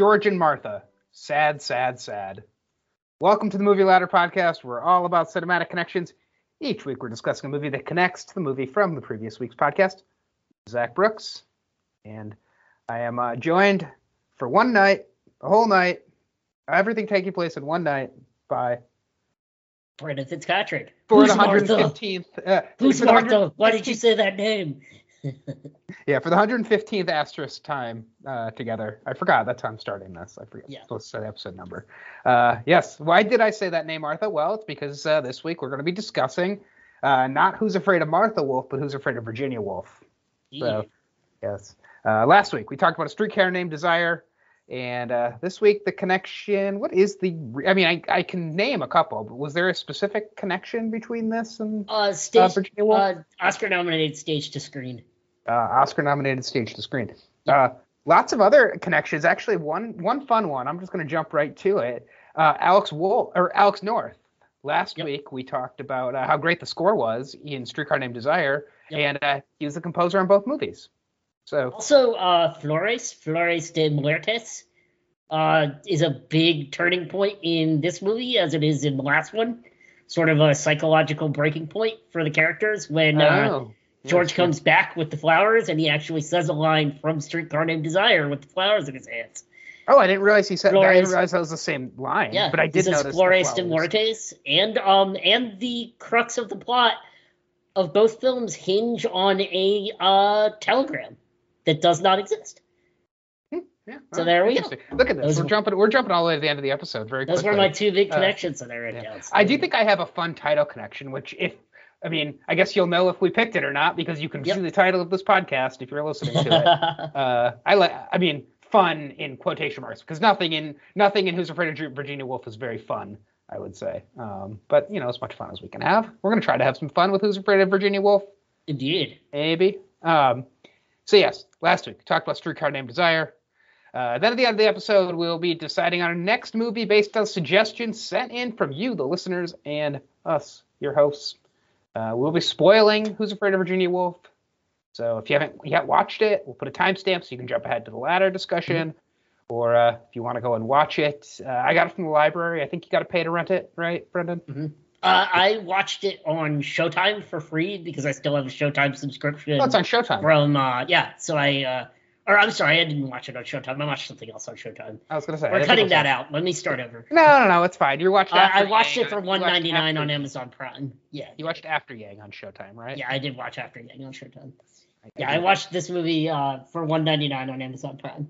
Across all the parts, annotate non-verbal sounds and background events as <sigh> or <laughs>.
George and Martha. Sad, sad, sad. Welcome to the Movie Ladder Podcast. We're all about cinematic connections. Each week we're discussing a movie that connects to the movie from the previous week's podcast. Zach Brooks, and I am uh, joined for one night, a whole night, everything taking place in one night by Brendan Fitzpatrick. for Who's the Martha? 115th. Uh, Who's Martha? Why did you say that name? Yeah, for the 115th asterisk time uh, together. I forgot. That's how I'm starting this. I forget. Yeah. Let's say episode number. Uh, yes. Why did I say that name, Martha? Well, it's because uh, this week we're going to be discussing uh, not Who's Afraid of Martha Wolf, but Who's Afraid of Virginia Woolf. So, yes. Uh, last week we talked about a streetcar named Desire, and uh, this week the connection. What is the? I mean, I, I can name a couple, but was there a specific connection between this and uh, stage, Virginia Woolf? uh, Oscar nominated stage to screen. Uh, Oscar nominated stage to screen. Uh, lots of other connections. Actually, one one fun one. I'm just going to jump right to it. Uh, Alex Wolf or Alex North. Last Yep. week we talked about uh, how great the score was in Streetcar Named Desire, Yep. and uh, he was the composer on both movies. So Also, uh, Flores, Flores de Muertes, uh, is a big turning point in this movie, as it is in the last one. Sort of a psychological breaking point for the characters when uh, oh, George comes back with the flowers and he actually says a line from Streetcar Named Desire with the flowers in his hands. Oh, I didn't realize he said. I Flores- didn't realize that was the same line. Yeah, but I did notice. Flores de Mortes, and um, and the crux of the plot of both films hinge on a uh telegram that does not exist. Yeah, So oh, there we go. Look at this. Those we're were- jumping. We're jumping all the way to the end of the episode. Very Those were quickly. my two big Uh, connections that I wrote Yeah. down. So I do think I have a fun title connection, which if I mean, I guess you'll know if we picked it or not because you can Yep. see the title of this podcast if you're listening to it. <laughs> uh, I like, I mean, fun in quotation marks because nothing in nothing in Who's Afraid of Virginia Woolf is very fun. I would say, um, but you know, as much fun as we can have. We're gonna try to have some fun with Who's Afraid of Virginia Woolf, Indeed. maybe. Um, so yes, last week we talked about Streetcar Named Desire. Uh, then at the end of the episode, we'll be deciding on our next movie based on suggestions sent in from you, the listeners, and us, your hosts. Uh, we'll be spoiling Who's Afraid of Virginia Woolf. So if you haven't yet watched it, we'll put a timestamp so you can jump ahead to the latter discussion. Or uh, if you want to go and watch it, uh, I got it from the library. I think you got to pay to rent it, right, Brendan? Uh, I watched it on Showtime for free because I still have a Showtime subscription Oh, it's on Showtime. from uh, yeah. So I uh, or I'm sorry, I didn't watch it on Showtime. I watched something else on Showtime. I was gonna say We're cutting that out. Let me start over. No, no, no, it's fine. You watched. Uh, I watched Yang it for on- you watched 199 on Amazon Prime. Yeah, You watched After Yang on Showtime, right? yeah, I did watch After Yang on Showtime. I- I Yeah, I watched this movie uh, for 199 on Amazon Prime.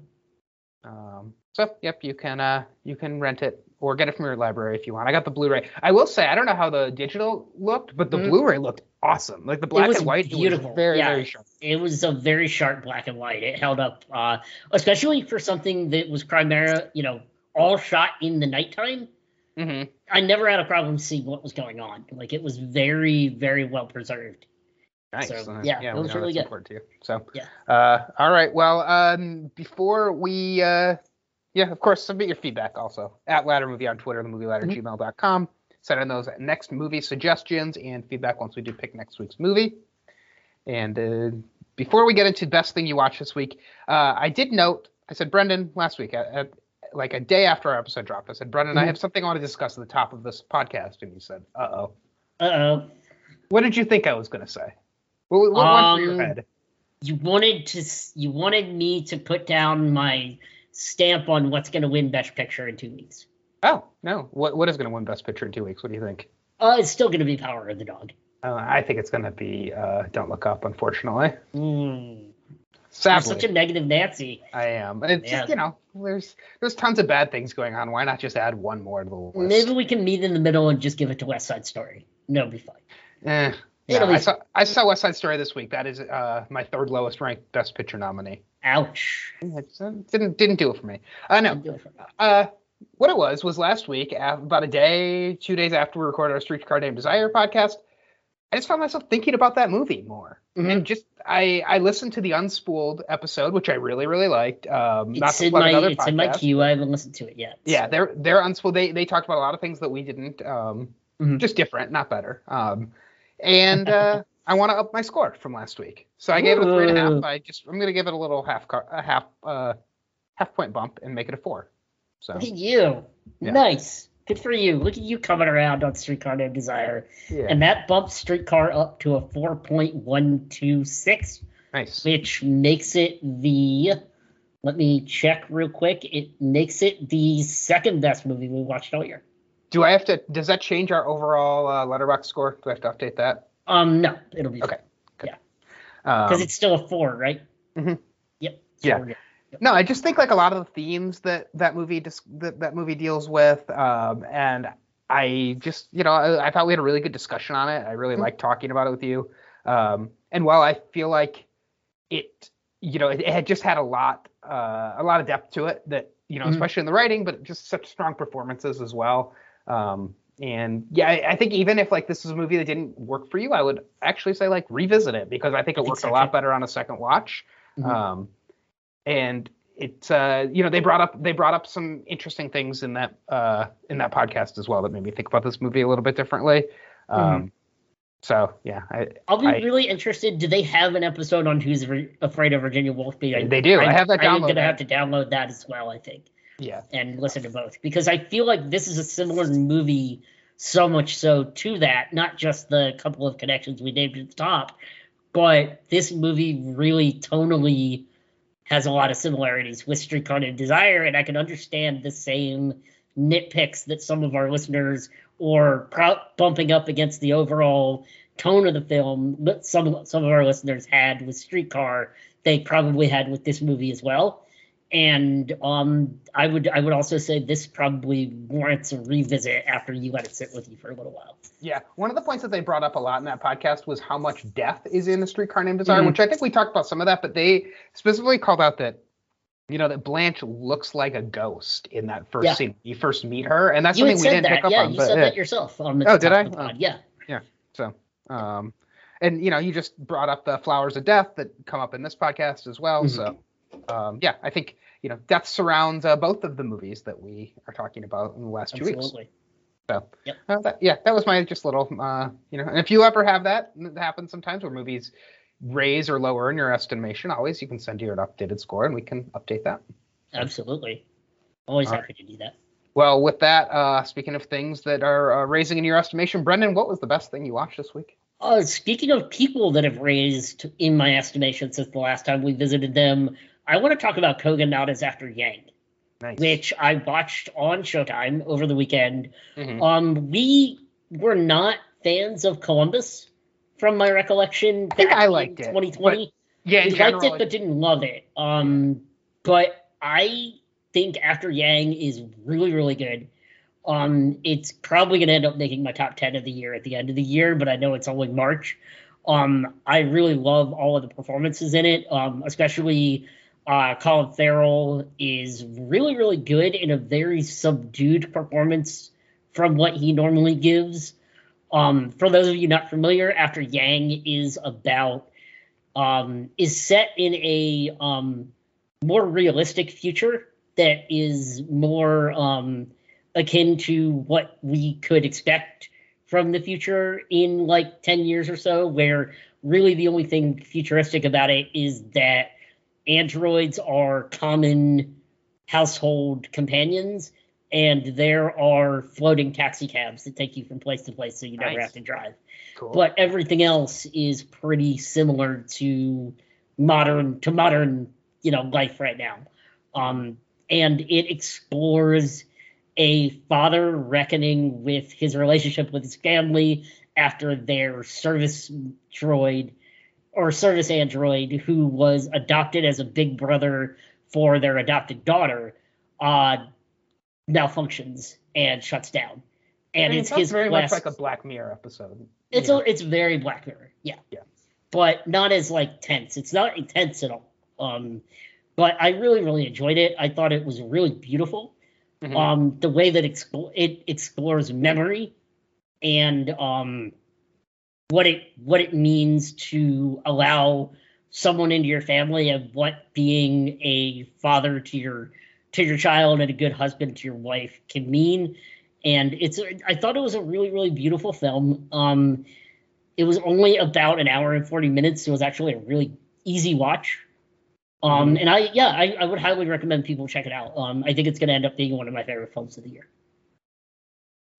Um, so yep, you can uh you can rent it or get it from your library if you want. I got the Blu-ray. I will say I don't know how the digital looked, but the Mhm. Blu-ray looked awesome. Like the black and white, it beautiful. very Yeah. very sharp. It was a very sharp black and white. It held up, uh, especially for something that was primarily, you know, all shot in the nighttime. hmm I never had a problem seeing what was going on. Like it was very, very well preserved. Nice. So, Uh, yeah, it was really good. important to you. So Yeah. Uh, all right. Well, um, before we uh, yeah, of course, submit your feedback also at Ladder Movie on Twitter, the movie ladder Mhm. gmail.com. Send in those next movie suggestions and feedback once we do pick next week's movie. And uh, before we get into best thing you watched this week, uh, I did note I said Brendan last week, at, at, like a day after our episode dropped, I said Brendan, I Mhm. have something I want to discuss at the top of this podcast, and you said, "Uh oh." Uh oh. What did you think I was going to say? What, what went through your Um, head? You wanted to. You wanted me to put down my stamp on what's going to win Best Picture in two weeks. Oh no! What what is going to win Best Picture in two weeks? What do you think? Uh, it's still going to be Power of the Dog. Uh, I think it's going to be uh, Don't Look Up, unfortunately. Mm. You're such a negative Nancy. I am. It's Yeah. just, you know, there's there's tons of bad things going on. Why not just add one more to the list? Maybe we can meet in the middle and just give it to West Side Story. No, it'll be fine. Eh, no, I saw I saw West Side Story this week. That is uh, my third lowest ranked Best Picture nominee. Ouch. It didn't didn't do it for me. I know. Didn't do it for me. Uh, what it was was last week, about a day, two days after we recorded our Streetcar Named Desire podcast. I just found myself thinking about that movie more, Mhm. and just I I listened to the unspooled episode, which I really really liked. Um, not It's in my it's in my queue. I haven't listened to it yet. Yeah, so- they're they're unspooled. They they talked about a lot of things that we didn't. Um, Mhm. just different, not better. Um, and uh, <laughs> I want to up my score from last week, so I gave it a three and a half. I just I'm gonna give it a little half car, a half uh half point bump and make it a four. So Look at you. Yeah. Nice. Good for you. Look at you coming around on Streetcar Named Desire. yeah, And that bumps Streetcar up to a 4.126, nice. which makes it the. Let me check real quick. It makes it the second best movie we watched all year. Do I have to? Does that change our overall uh, Letterboxd score? Do I have to update that? Um, no, it'll be Okay. Yeah. Because Um, it's still a four, right? Mhm. Yep. Yeah. we're good. No, I just think like a lot of the themes that that movie dis- that that movie deals with, um, and I just you know I, I thought we had a really good discussion on it. I really Mhm. liked talking about it with you. Um, and while I feel like it, you know, it, it had just had a lot uh, a lot of depth to it that you know, Mhm. especially in the writing, but just such strong performances as well. Um, and yeah, I, I think even if like this is a movie that didn't work for you, I would actually say like revisit it because I think it I think worked so, a lot better on a second watch. Mhm. Um, and it's uh, you know they brought up they brought up some interesting things in that uh, in that podcast as well that made me think about this movie a little bit differently. Um, So yeah, I, I'll be I- really interested. Do they have an episode on Who's Vir- Afraid of Virginia Woolf? Because They do. I have that I'm gonna have to download that as well. I think. yeah and listen to both because I feel like this is a similar movie, so much so to that, not just the couple of connections we named at the top, but this movie really tonally has a lot of similarities with Streetcar Named Desire, and I can understand the same nitpicks that some of our listeners or pro- bumping up against the overall tone of the film that some some of our listeners had with Streetcar, they probably had with this movie as well and um, I would I would also say this probably warrants a revisit after you let it sit with you for a little while. yeah. One of the points that they brought up a lot in that podcast was how much death is in the Streetcar Named Desire, Mhm. which I think we talked about some of that, but they specifically called out that. You know that Blanche looks like a ghost in that first Yeah. scene. You first meet her, and that's you something we didn't that, pick up yeah. on. you but, said yeah. that yourself on the Oh, did I? pod. Yeah, So, um, and you know, you just brought up the flowers of death that come up in this podcast as well. Mhm. So, um, yeah, I think you know, death surrounds uh, both of the movies that we are talking about in the last two weeks. absolutely. So, Yep. uh, that, yeah, that was my just little, uh, you know, and if you ever have that, it happens sometimes where movies raise or lower in your estimation, always you can send your updated score and we can update that. Absolutely. Always All happy to do that. Well, with that, uh, speaking of things that are uh, raising in your estimation, Brendan, what was the best thing you watched this week? Uh, speaking of people that have raised in my estimation since the last time we visited them, I want to talk about Kogonada's After Yang, Nice. which I watched on Showtime over the weekend. Mhm. Um, we were not fans of Columbus, from my recollection. I think back I in liked it, 2020. yeah, in we liked it, but didn't love it. Um, but I think After Yang is really, really good. Um, it's probably gonna end up making my top ten of the year at the end of the year, but I know it's only March. Um, I really love all of the performances in it, um, especially uh, Colin Farrell is really, really good in a very subdued performance from what he normally gives. Um, for those of you not familiar, After Yang is about um, is set in a um, more realistic future that is more um, akin to what we could expect from the future in like 10 years or so, where really the only thing futuristic about it is that androids are common household companions and there are floating taxi cabs that take you from place to place so you never Nice. have to drive cool. but everything else is pretty similar to modern to modern you know life right now um and it explores a father reckoning with his relationship with his family after their service droid or service android who was adopted as a big brother for their adopted daughter uh malfunctions and shuts down and I mean, it's his very much like a Black Mirror episode. it's a, it's very Black Mirror, yeah. Yeah. But not as like tense. It's not intense at all. Um, but I really really enjoyed it. I thought it was really beautiful. Mhm. Um, the way that expo- it explores memory and um, what it what it means to allow someone into your family and what being a father to your to your child and a good husband to your wife can mean. And it's i thought it was a really really beautiful film. Um it was only about an hour and 40 minutes. So it was actually a really easy watch. Um, and I yeah, I, I would highly recommend people check it out. Um, I think it's gonna end up being one of my favorite films of the year.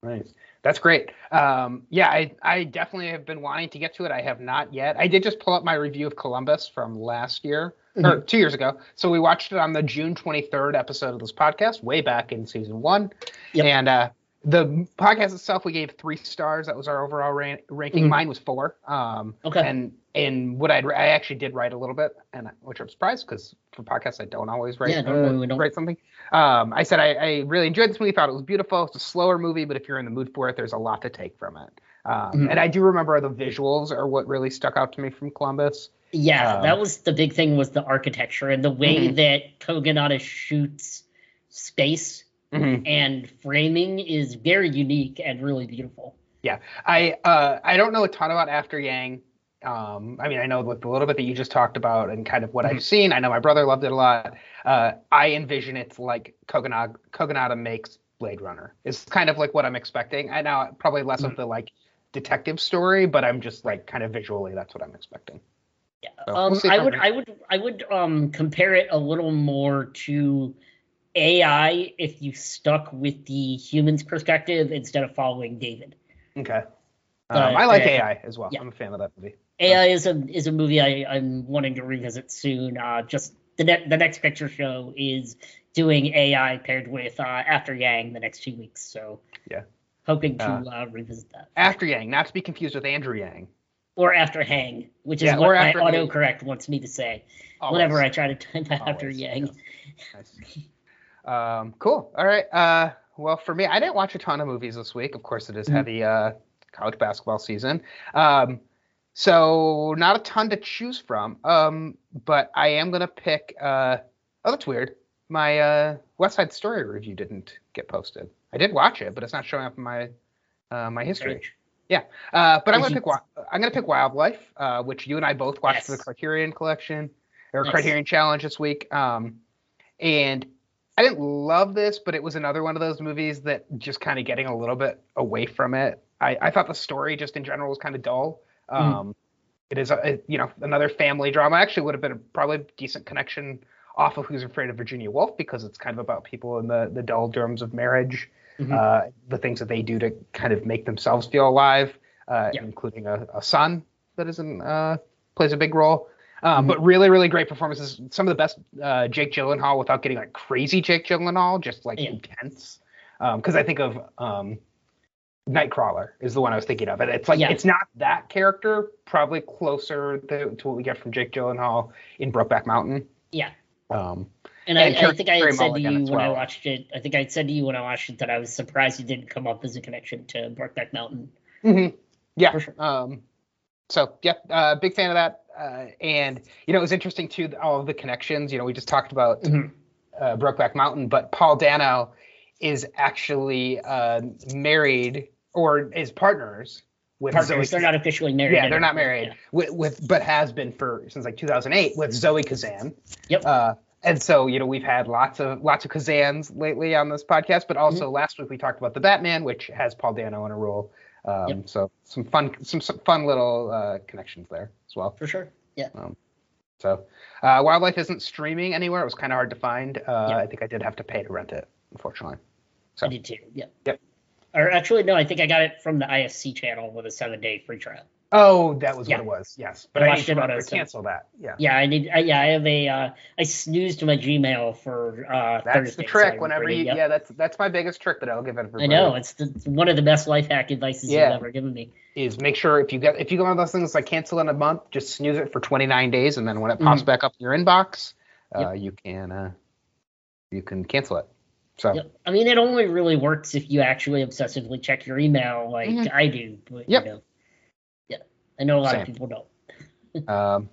Nice. That's great. Um, yeah, I, I definitely have been wanting to get to it. I have not yet. I did just pull up my review of Columbus from last year mm-hmm. or two years ago. So we watched it on the June 23rd episode of this podcast, way back in season one. Yep. And uh, the podcast itself, we gave three stars. That was our overall ran- ranking. Mm-hmm. Mine was four. Um, okay. And and what I'd I actually did write a little bit, and which I'm surprised because for podcasts I don't always write yeah, uh, don't. write something. Um, I said I, I, really enjoyed this movie. Thought it was beautiful. It's a slower movie, but if you're in the mood for it, there's a lot to take from it. Um, mm-hmm. And I do remember the visuals are what really stuck out to me from Columbus. Yeah, um, that was the big thing was the architecture and the way mm-hmm. that Kogonada shoots space mm-hmm. and framing is very unique and really beautiful. Yeah, I uh, I don't know a ton about After Yang. Um, I mean, I know with the little bit that you just talked about and kind of what mm-hmm. I've seen. I know my brother loved it a lot. Uh, I envision it's like Kogonada, Kogonada makes Blade Runner. It's kind of like what I'm expecting. I know probably less mm-hmm. of the like detective story, but I'm just like kind of visually that's what I'm expecting. Yeah. So um, we'll I would, I would, I would um compare it a little more to AI if you stuck with the human's perspective instead of following David. Okay. Um, I like uh, AI as well. Yeah. I'm a fan of that movie. AI is a is a movie I, I'm wanting to revisit soon. Uh, just the ne- the next picture show is doing AI paired with uh, After Yang the next two weeks. So yeah, hoping to uh, uh, revisit that. After Yang, not to be confused with Andrew Yang. Or After Hang, which is yeah, what my autocorrect wants me to say Always. whenever I try to type After Yang. Yeah. Nice. Um, cool. All right. Uh, well, for me, I didn't watch a ton of movies this week. Of course, it is mm-hmm. heavy uh, college basketball season. Um, so not a ton to choose from. Um, but I am gonna pick. Uh, oh, that's weird. My uh, West Side Story review didn't get posted. I did watch it, but it's not showing up in my uh, my history. Yeah, uh, but I'm gonna pick. I'm gonna pick Wildlife, uh, which you and I both watched yes. for the Criterion Collection or yes. Criterion Challenge this week. Um, and I didn't love this, but it was another one of those movies that just kind of getting a little bit away from it. I, I thought the story just in general was kind of dull. Mm-hmm. Um, mm. It is, a, you know, another family drama. Actually, would have been a, probably a decent connection off of Who's Afraid of Virginia Woolf because it's kind of about people in the the doldrums of marriage, mm-hmm. uh, the things that they do to kind of make themselves feel alive, uh, yeah. including a, a, son that is in, uh, plays a big role. Um, mm-hmm. But really, really great performances. Some of the best uh, Jake Gyllenhaal without getting like crazy Jake Gyllenhaal, just like yeah. intense. Because um, I think of um, Nightcrawler is the one I was thinking of. And it's like yeah. it's not that character, probably closer to, to, what we get from Jake Gyllenhaal in Brokeback Mountain. Yeah. Um, and, and I, I, think I had said to you when well. I watched it. I think I said to you when I watched it that I was surprised you didn't come up as a connection to Brokeback Mountain. Mm-hmm. Yeah. Sure. Um, so yeah, uh, big fan of that. Uh, and you know, it was interesting too all of the connections. You know, we just talked about mm-hmm. uh, Brokeback Mountain, but Paul Dano is actually uh, married or is partners with partners. Zoe they're not officially married. Yeah, they're not married. Yeah. With, with, but has been for since like 2008 with Zoe Kazan. Yep. Uh, and so you know we've had lots of lots of Kazans lately on this podcast, but also mm-hmm. last week we talked about the Batman, which has Paul Dano in a role. Um, yep. So some fun, some, some fun little uh, connections there as well. For sure. Yeah. Um, so uh, Wildlife isn't streaming anywhere. It was kind of hard to find. Uh, yep. I think I did have to pay to rent it, unfortunately. So. I did too. Yeah. Yep. Or actually, no, I think I got it from the IFC channel with a seven day free trial. Oh, that was yeah. what it was. Yes, but I, I need to remember to cancel that. Yeah. Yeah, I need. I, yeah, I have a. Uh, I snoozed my Gmail for. Uh, that's Thursday, the trick. So whenever you, yep. yeah, that's that's my biggest trick that I'll give everybody. I know it's, the, it's one of the best life hack advices yeah. you've ever given me. Is make sure if you get if you go on those things like cancel in a month, just snooze it for 29 days, and then when it pops mm. back up in your inbox, uh, yep. you can uh, you can cancel it. So yep. I mean, it only really works if you actually obsessively check your email like mm-hmm. I do. But, yep. You know. Yeah, I know a lot Same. of people don't. <laughs> um,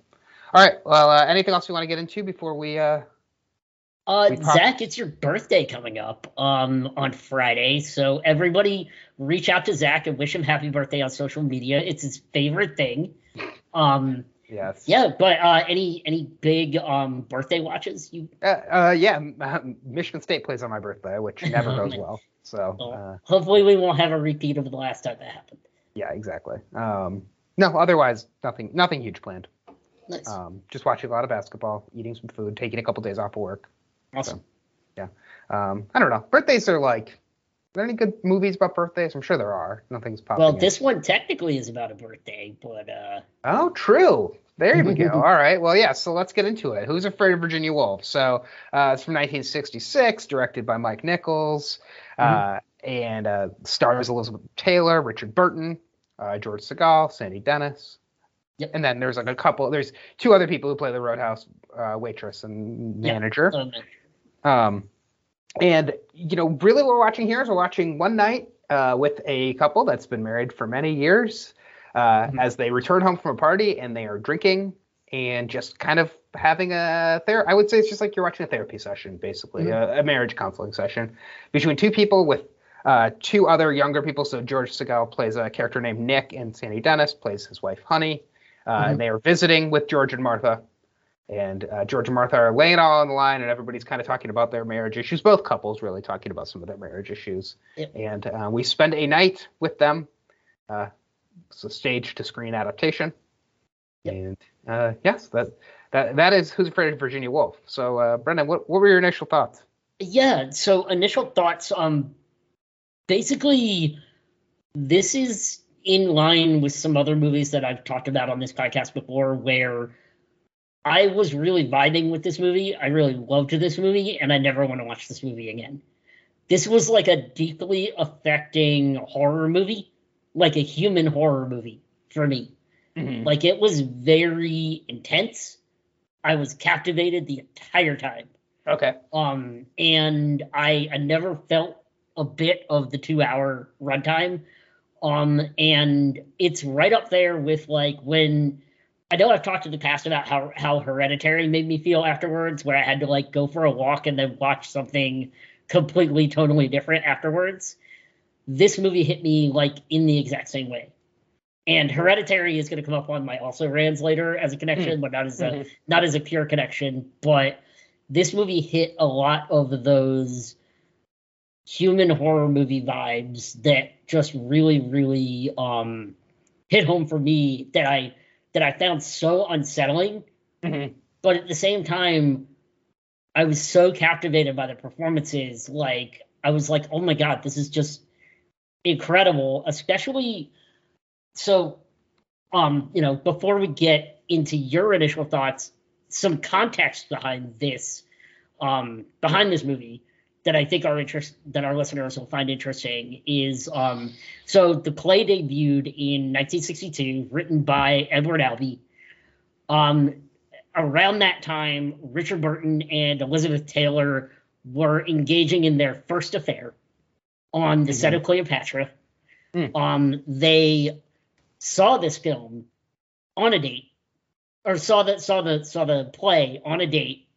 all right. Well, uh, anything else you want to get into before we? Uh, uh, we Zach, it's your birthday coming up um, on Friday, so everybody reach out to Zach and wish him happy birthday on social media. It's his favorite thing. Um, yes. Yeah, but uh, any any big um, birthday watches? You? Uh, uh, yeah, Michigan State plays on my birthday, which <laughs> never goes well. So well, uh, hopefully we won't have a repeat of the last time that happened. Yeah, exactly. Um, no, otherwise nothing nothing huge planned. Nice. Um, just watching a lot of basketball, eating some food, taking a couple days off of work. awesome. Yeah. Um, I don't know. Birthdays are like. Are there any good movies about birthdays? I'm sure there are. Nothing's popping. Well, in. this one technically is about a birthday, but uh, Oh, true. There we go. <laughs> All right. Well, yeah. So let's get into it. Who's Afraid of Virginia Woolf? So uh, it's from 1966, directed by Mike Nichols, uh, and uh, stars Elizabeth Taylor, Richard Burton, uh, George Segal, Sandy Dennis. Yep. And then there's like a couple. There's two other people who play the Roadhouse uh, waitress and manager. um, Um, and you know, really, what we're watching here is we're watching one night uh, with a couple that's been married for many years, uh, Mhm. as they return home from a party and they are drinking and just kind of having a ther- I would say it's just like you're watching a therapy session, basically a, a marriage counseling session between two people with uh, two other younger people. So George Segal plays a character named Nick, and Sandy Dennis plays his wife Honey. Uh, Mhm. And they are visiting with George and Martha and uh, George and Martha are laying it all on the line, and everybody's kind of talking about their marriage issues. Both couples really talking about some of their marriage issues. Yep. And uh, we spend a night with them. Uh, it's a stage to screen adaptation. Yep. And uh, yes, that that that is Who's Afraid of Virginia Woolf. So, uh, Brendan, what what were your initial thoughts? yeah. So initial thoughts. Um, basically, this is in line with some other movies that I've talked about on this podcast before, where I was really vibing with this movie. I really loved this movie, and I never want to watch this movie again. This was like a deeply affecting horror movie, like a human horror movie for me. Like it was very intense. I was captivated the entire time. Okay. Um, and I, I never felt a bit of the two hour runtime. Um, and it's right up there with like when I know I've talked in the past about how how hereditary made me feel afterwards, where I had to like go for a walk and then watch something completely totally different afterwards. This movie hit me like in the exact same way. And Hereditary is going to come up on my also rans later as a connection, but not as a Mhm. not as a pure connection. But this movie hit a lot of those human horror movie vibes that just really, really um, hit home for me. That I that I found so unsettling, Mhm. but at the same time, I was so captivated by the performances. Like I was like, oh my god, this is just incredible. Especially so, um, you know, before we get into your initial thoughts, some context behind this, um, behind this movie that I think our interest that our listeners will find interesting is um, so the play debuted in 1962, written by Edward Albee. Um, around that time, Richard Burton and Elizabeth Taylor were engaging in their first affair on the set of Cleopatra. Mm. Um, they saw this film on a date, or saw the saw the saw the play on a date,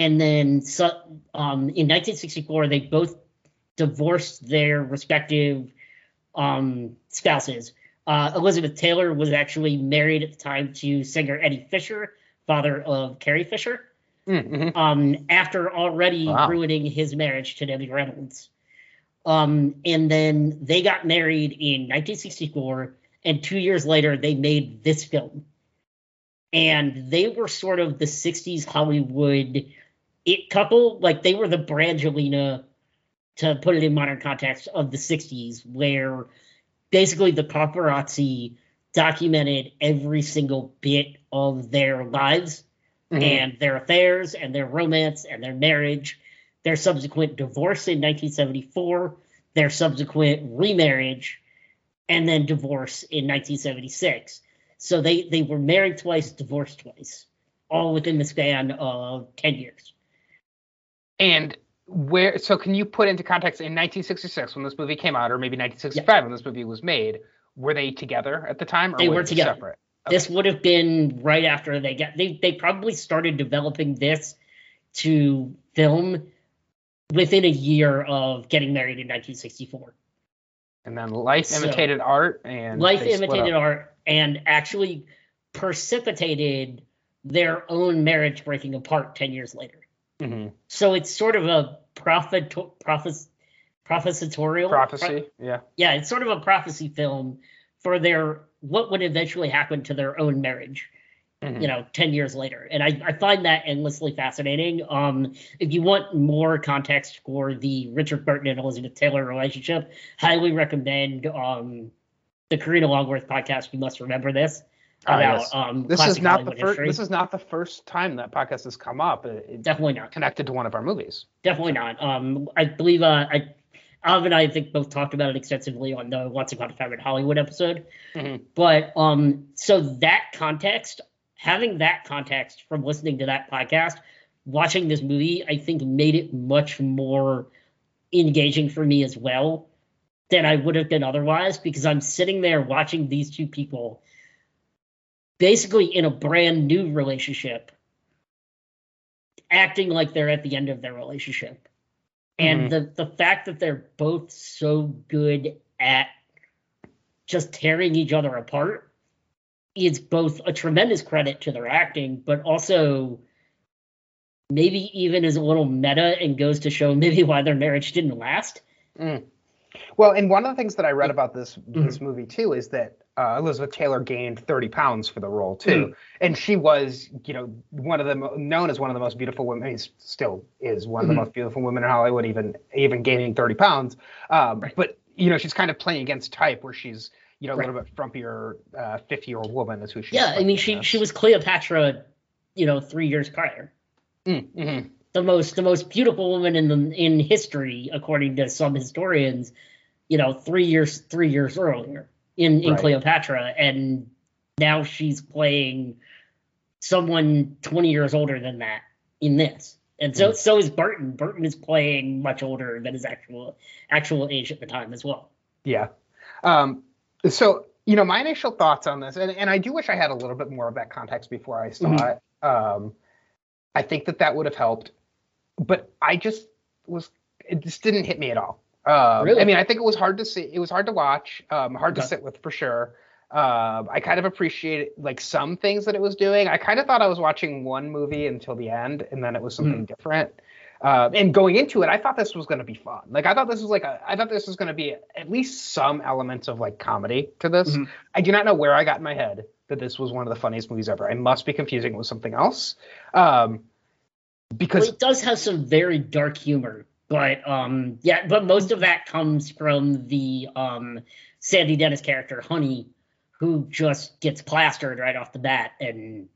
and then so, um, in 1964 they both divorced their respective um, spouses. Uh, Elizabeth Taylor was actually married at the time to singer Eddie Fisher, father of Carrie Fisher Mhm. um, after already Wow. ruining his marriage to Debbie Reynolds. Um, and then they got married in 1964, and two years later, they made this film. And they were sort of the 60s Hollywood it couple. Like they were the Brangelina, to put it in modern context, of the 60s, where basically the paparazzi documented every single bit of their lives Mhm. and their affairs and their romance and their marriage, their subsequent divorce in 1974, their subsequent remarriage, and then divorce in 1976. So they they were married twice, divorced twice, all within the span of 10 years. And where? So can you put into context in 1966 when this movie came out, or maybe 1965 when this movie was made? Were they together at the time, or They were they together. Separate? This would have been right after they got they they probably started developing this to film within a year of getting married in 1964. And then life So- imitated art, and life imitated art and actually precipitated their own marriage breaking apart 10 years later Mhm. so it's sort of a prophet prophes, prophesitorial prophecy. Yeah. yeah it's sort of a prophecy film for their what would eventually happen to their own marriage Mhm. you know 10 years later and I, I find that endlessly fascinating um if you want more context for the richard burton and elizabeth taylor relationship highly recommend um the karina longworth podcast you must remember this about yes. um This is not the first. history. This is not the first time that podcast has come up. It, it definitely not connected to one of our movies. definitely not um i believe uh i Av and I, think both talked about it extensively on the Once Upon a Time in Hollywood episode. Mhm. But um, so that context, having that context from listening to that podcast, watching this movie, I think made it much more engaging for me as well than I would have been otherwise because I'm sitting there watching these two people basically in a brand new relationship acting like they're at the end of their relationship. And the the fact that they're both so good at just tearing each other apart is both a tremendous credit to their acting, but also maybe even is a little meta and goes to show maybe <laughs> why their marriage didn't last. Mm. Well, and one of the things that I read about this Mm-hmm. this movie too is that uh, Elizabeth Taylor gained 30 pounds for the role too, Mm. and she was, you know, one of the mo- known as one of the most beautiful women. I mean, still is one of the Mhm. most beautiful women in Hollywood, even even gaining 30 pounds. Um, Right. But you know, she's kind of playing against type, where she's you know a Right. little bit frumpier, 50 year old woman is who she's. Yeah, I mean she she was Cleopatra, you know, three years prior. Mm, mhm. the most the most beautiful woman in the in history, according to some historians. You know, three years three years earlier in in Right. Cleopatra, and now she's playing someone twenty years older than that in this. And so Mm. so is Burton. Burton is playing much older than his actual actual age at the time as well. Yeah. Um, so, you know, my initial thoughts on this, and, and I do wish I had a little bit more of that context before I saw Mhm. it. Um, I think that that would have helped, but I just was, it just didn't hit me at all. Um, Really? I mean, I think it was hard to see, it was hard to watch, um, hard to sit with for sure. Um, I kind of appreciated like some things that it was doing. I kind of thought I was watching one movie until the end, and then it was something different. Uh, and going into it, I thought this was going to be fun. Like I thought this was like a, I thought this was going to be at least some elements of like comedy to this. Mhm. I do not know where I got in my head that this was one of the funniest movies ever. I must be confusing it with something else. Um, because Well, it does have some very dark humor, but um, yeah, but most of that comes from the um Sandy Dennis character, Honey, who just gets plastered right off the bat, and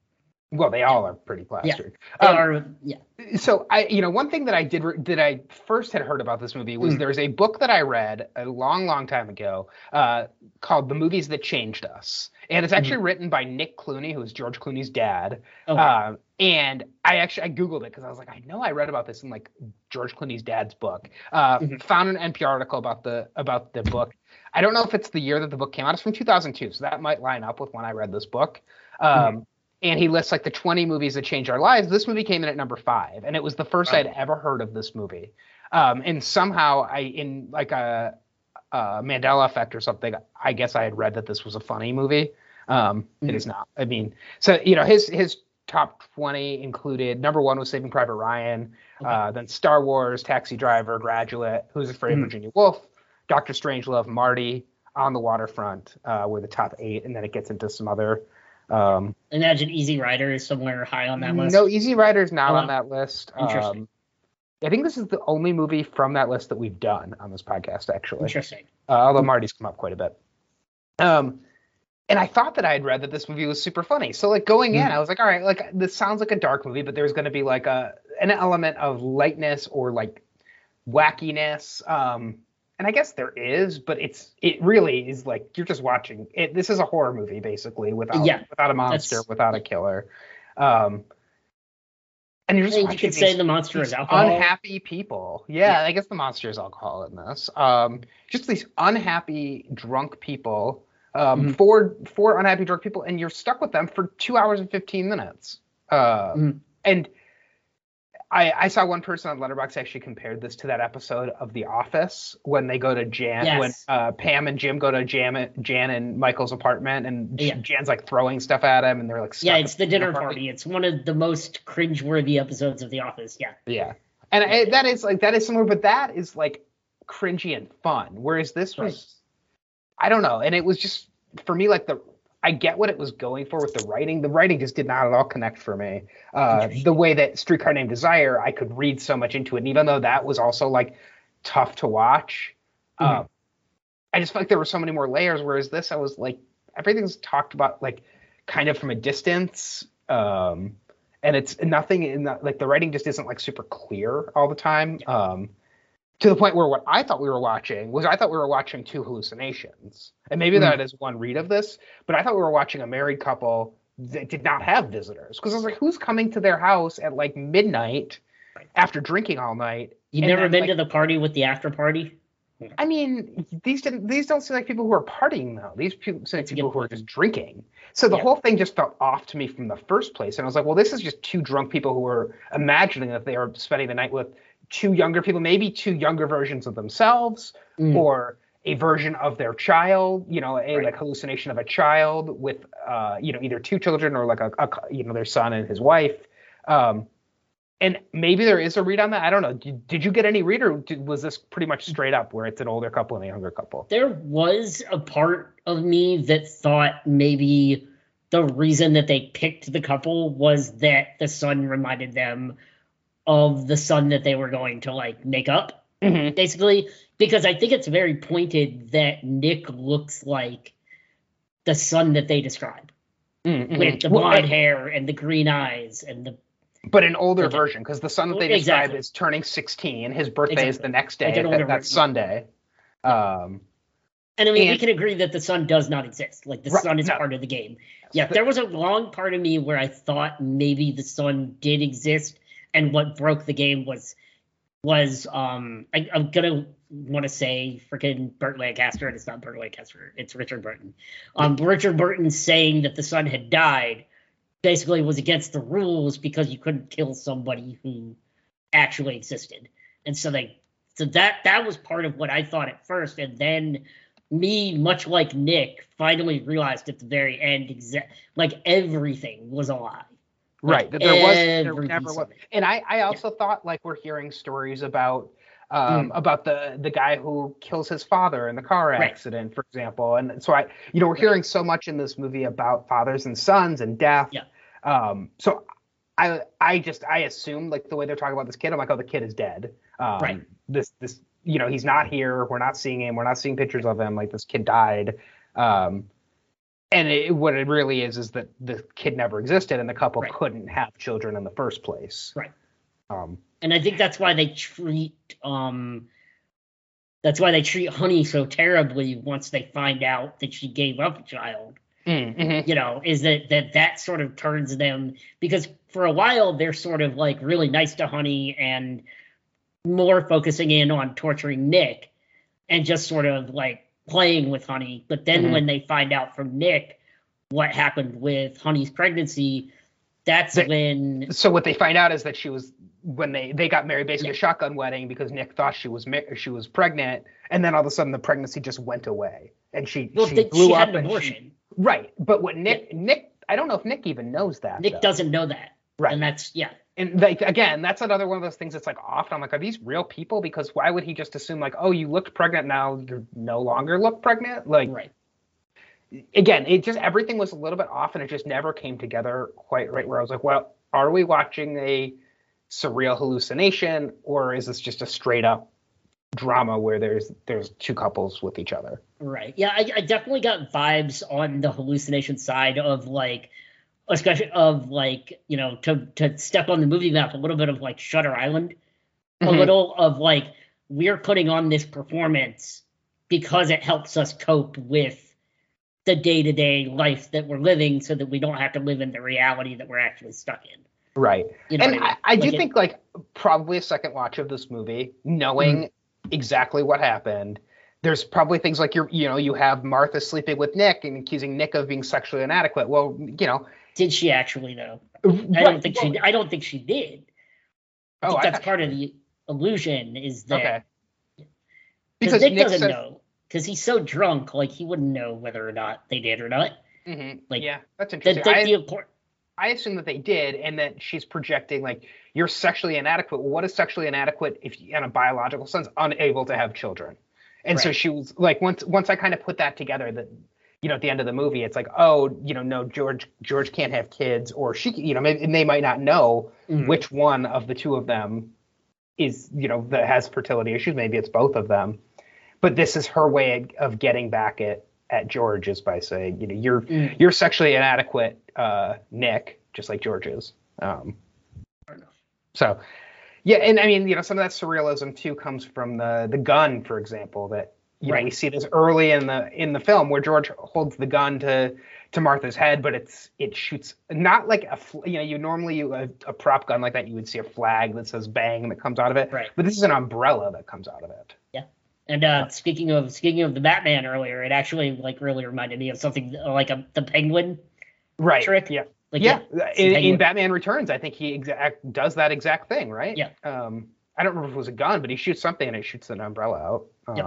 well, they all are pretty plastered. they Um, are yeah. so I, you know, one thing that I did re- that I first had heard about this movie was Mm. there's a book that I read a long, long time ago uh, called "The Movies That Changed Us," and it's actually written by Nick Clooney, who is George Clooney's dad. Okay. Um, and I actually I googled it because I was like, I know I read about this in like George Clooney's dad's book. Uh, Mhm. Found an NPR article about the about the book. I don't know if it's the year that the book came out. It's from 2002, so that might line up with when I read this book. Um, And he lists like the 20 movies that changed our lives. This movie came in at number five, and it was the first Wow. I'd ever heard of this movie. Um, and somehow I, in like a, a Mandela effect or something, I guess I had read that this was a funny movie. Um, It Mhm. is not. I mean, so you know, his his top 20 included number one was Saving Private Ryan, Okay. uh, then Star Wars, Taxi Driver, Graduate, Who's Afraid of Virginia Woolf, Doctor Strangelove, Marty, On the Waterfront uh, were the top eight, and then it gets into some other. Um, Imagine Easy Rider is somewhere high on that list. no, Easy Rider's not Oh, on that list. Interesting. Um, I think this is the only movie from that list that we've done on this podcast, actually. Interesting. Uh, although Marty's come up quite a bit. Um, and I thought that I had read that this movie was super funny. So like going in, Mhm. I was like, all right, like this sounds like a dark movie, but there's going to be like a an element of lightness or like wackiness. Um, and I guess there is, but it's it really is like you're just watching it. This is a horror movie basically without Yeah, without a monster, without a killer. Um, and you're just You could say the monster is alcohol. unhappy people. Yeah, Yeah. I guess the monster is alcohol in this. Um, just these unhappy drunk people. Um, Mhm. four four unhappy drunk people, and you're stuck with them for two hours and fifteen minutes. Uh, Mhm. And I, I saw one person on Letterboxd actually compared this to that episode of The Office when they go to Jan, Yes. when uh, Pam and Jim go to Jan, Jan and Michael's apartment, and Yeah. Jan's like throwing stuff at him, and they're like, yeah, it's the dinner party. It's one of the most cringeworthy episodes of The Office. Yeah. Yeah, and I, that is like that is similar, but that is like cringy and fun. Whereas this was, I don't know, and it was just for me like the I get what it was going for with the writing. The writing just did not at all connect for me. Uh, the way that Streetcar Named Desire, I could read so much into it, and even though that was also like tough to watch, Mhm. uh, I just felt like there were so many more layers. Whereas this, I was like, everything's talked about like kind of from a distance, um, and it's nothing in the, like the writing just isn't like super clear all the time. Um, to the point where what I thought we were watching was I thought we were watching two hallucinations. And maybe Mm. that is one read of this, but I thought we were watching a married couple that did not have visitors. Because I was like, who's coming to their house at like midnight after drinking all night? You And never then, been like- to the party with the after party? I mean, these didn't these don't seem like people who are partying though. These people seem like people who are just drinking. So the Yeah. whole thing just felt off to me from the first place. And I was like, well, this is just two drunk people who are imagining that they are spending the night with two younger people, maybe two younger versions of themselves, Mm. or a version of their child, you know, a Right. like hallucination of a child with uh, you know, either two children or like a, a you know, their son and his wife. Um and maybe there is a read on that. I don't know. Did, did you get any read, or did, was this pretty much straight up where it's an older couple and a younger couple? There was a part of me that thought maybe the reason that they picked the couple was that the son reminded them of the son that they were going to like make up, Mm-hmm. basically. Because I think it's very pointed that Nick looks like the son that they describe Mm-hmm. with the blonde hair and the green eyes and the but an older Okay. version because the son that they describe Exactly. is turning 16. His birthday is the next day. that- that's version. Sunday. Um, And I mean, we can agree that the sun does not exist. Like the Right, sun is no. part of the game. Yeah, there was a long part of me where I thought maybe the sun did exist, and what broke the game was was um I, I'm gonna want to say freaking Burt Lancaster, and it's not Burt Lancaster, it's Richard Burton. Um, Richard Burton saying that the son had died basically was against the rules because you couldn't kill somebody who actually existed, and so they so that that was part of what I thought at first, and then me, much like Nick, finally realized at the very end, exa- like everything was a lie. Right. That there was there never was. And I, I also thought like we're hearing stories about um, about the the guy who kills his father in the car Right. accident, for example. And so I, you know, we're hearing so much in this movie about fathers and sons and death. Yeah. Um, so I I just I assume like the way they're talking about this kid, I'm like, oh, the kid is dead. Um, Right. This this you know he's not here. We're not seeing him. We're not seeing pictures of him. Like this kid died. Um, and it, what it really is is that the kid never existed, and the couple Right. couldn't have children in the first place. Right. Um, And I think that's why they treat um that's why they treat Honey so terribly once they find out that she gave up a child. mm, mhm. You know, is that that that sort of turns them because for a while they're sort of like really nice to Honey and more focusing in on torturing Nick and just sort of like playing with Honey. But then Mhm. when they find out from Nick what happened with Honey's pregnancy, that's They- when So what they find out is that she was when they they got married basically a shotgun wedding because Nick thought she was she was pregnant, and then all of a sudden the pregnancy just went away, and she well, she blew she up had an and she- abortion. right. But what Nick Nick I don't know if Nick even knows that. Nick though. doesn't know that. Right. And that's yeah. And like again, that's another one of those things that's like off. I'm like, are these real people? Because why would he just assume like, oh, you looked pregnant now, you no longer look pregnant? Like Right. again, it just everything was a little bit off, and it just never came together quite right. Where I was like, well, are we watching a surreal hallucination, or is this just a straight up drama where there's there's two couples with each other? Right. Yeah, I, I definitely got vibes on the hallucination side of like especially of like, you know, to to step on the movie map a little bit of like Shutter Island. A Mhm. little of like we're putting on this performance because it helps us cope with the day-to-day life that we're living so that we don't have to live in the reality that we're actually stuck in. Right. You know and I, mean? I do Like it- think like probably a second watch of this movie, knowing Mm-hmm. exactly what happened, there's probably things like you're you know you have Martha sleeping with Nick and accusing Nick of being sexually inadequate. Well, you know, did she actually though? I don't think well, she I don't think she did. I Oh, think I that's thought part of the illusion is that Okay. because Nick, Nick doesn't says, know because he's so drunk, like he wouldn't know whether or not they did or not. Mhm, like, yeah, that's interesting. I, import- I assume that they did, and that she's projecting like you're sexually inadequate. What is sexually inadequate if, you, in a biological sense, unable to have children? And so she was like, once once I kind of put that together, that you know, at the end of the movie, it's like, oh, you know, no, George George can't have kids, or she, you know, maybe, and they might not know Mhm. which one of the two of them is, you know, that has fertility issues. Maybe it's both of them, but this is her way of getting back at at George is by saying, you know, you're Mm. you're sexually inadequate, uh, Nick, just like George is. Um, so, yeah, and I mean, you know, some of that surrealism too comes from the the gun, for example, that you know Right. we see this early in the in the film where George holds the gun to to Martha's head, but it's it shoots not like a fl- you know you normally you, a, a prop gun like that you would see a flag that says bang that comes out of it, Right. but this is an umbrella that comes out of it. Yeah. And uh, speaking of speaking of the Batman earlier, it actually like really reminded me of something like a the Penguin Right. trick. Yeah. Like yeah. some In, in Batman Returns, I think he exact does that exact thing, right? Yeah. Um, I don't remember if it was a gun, but he shoots something and it shoots an umbrella out. Yep.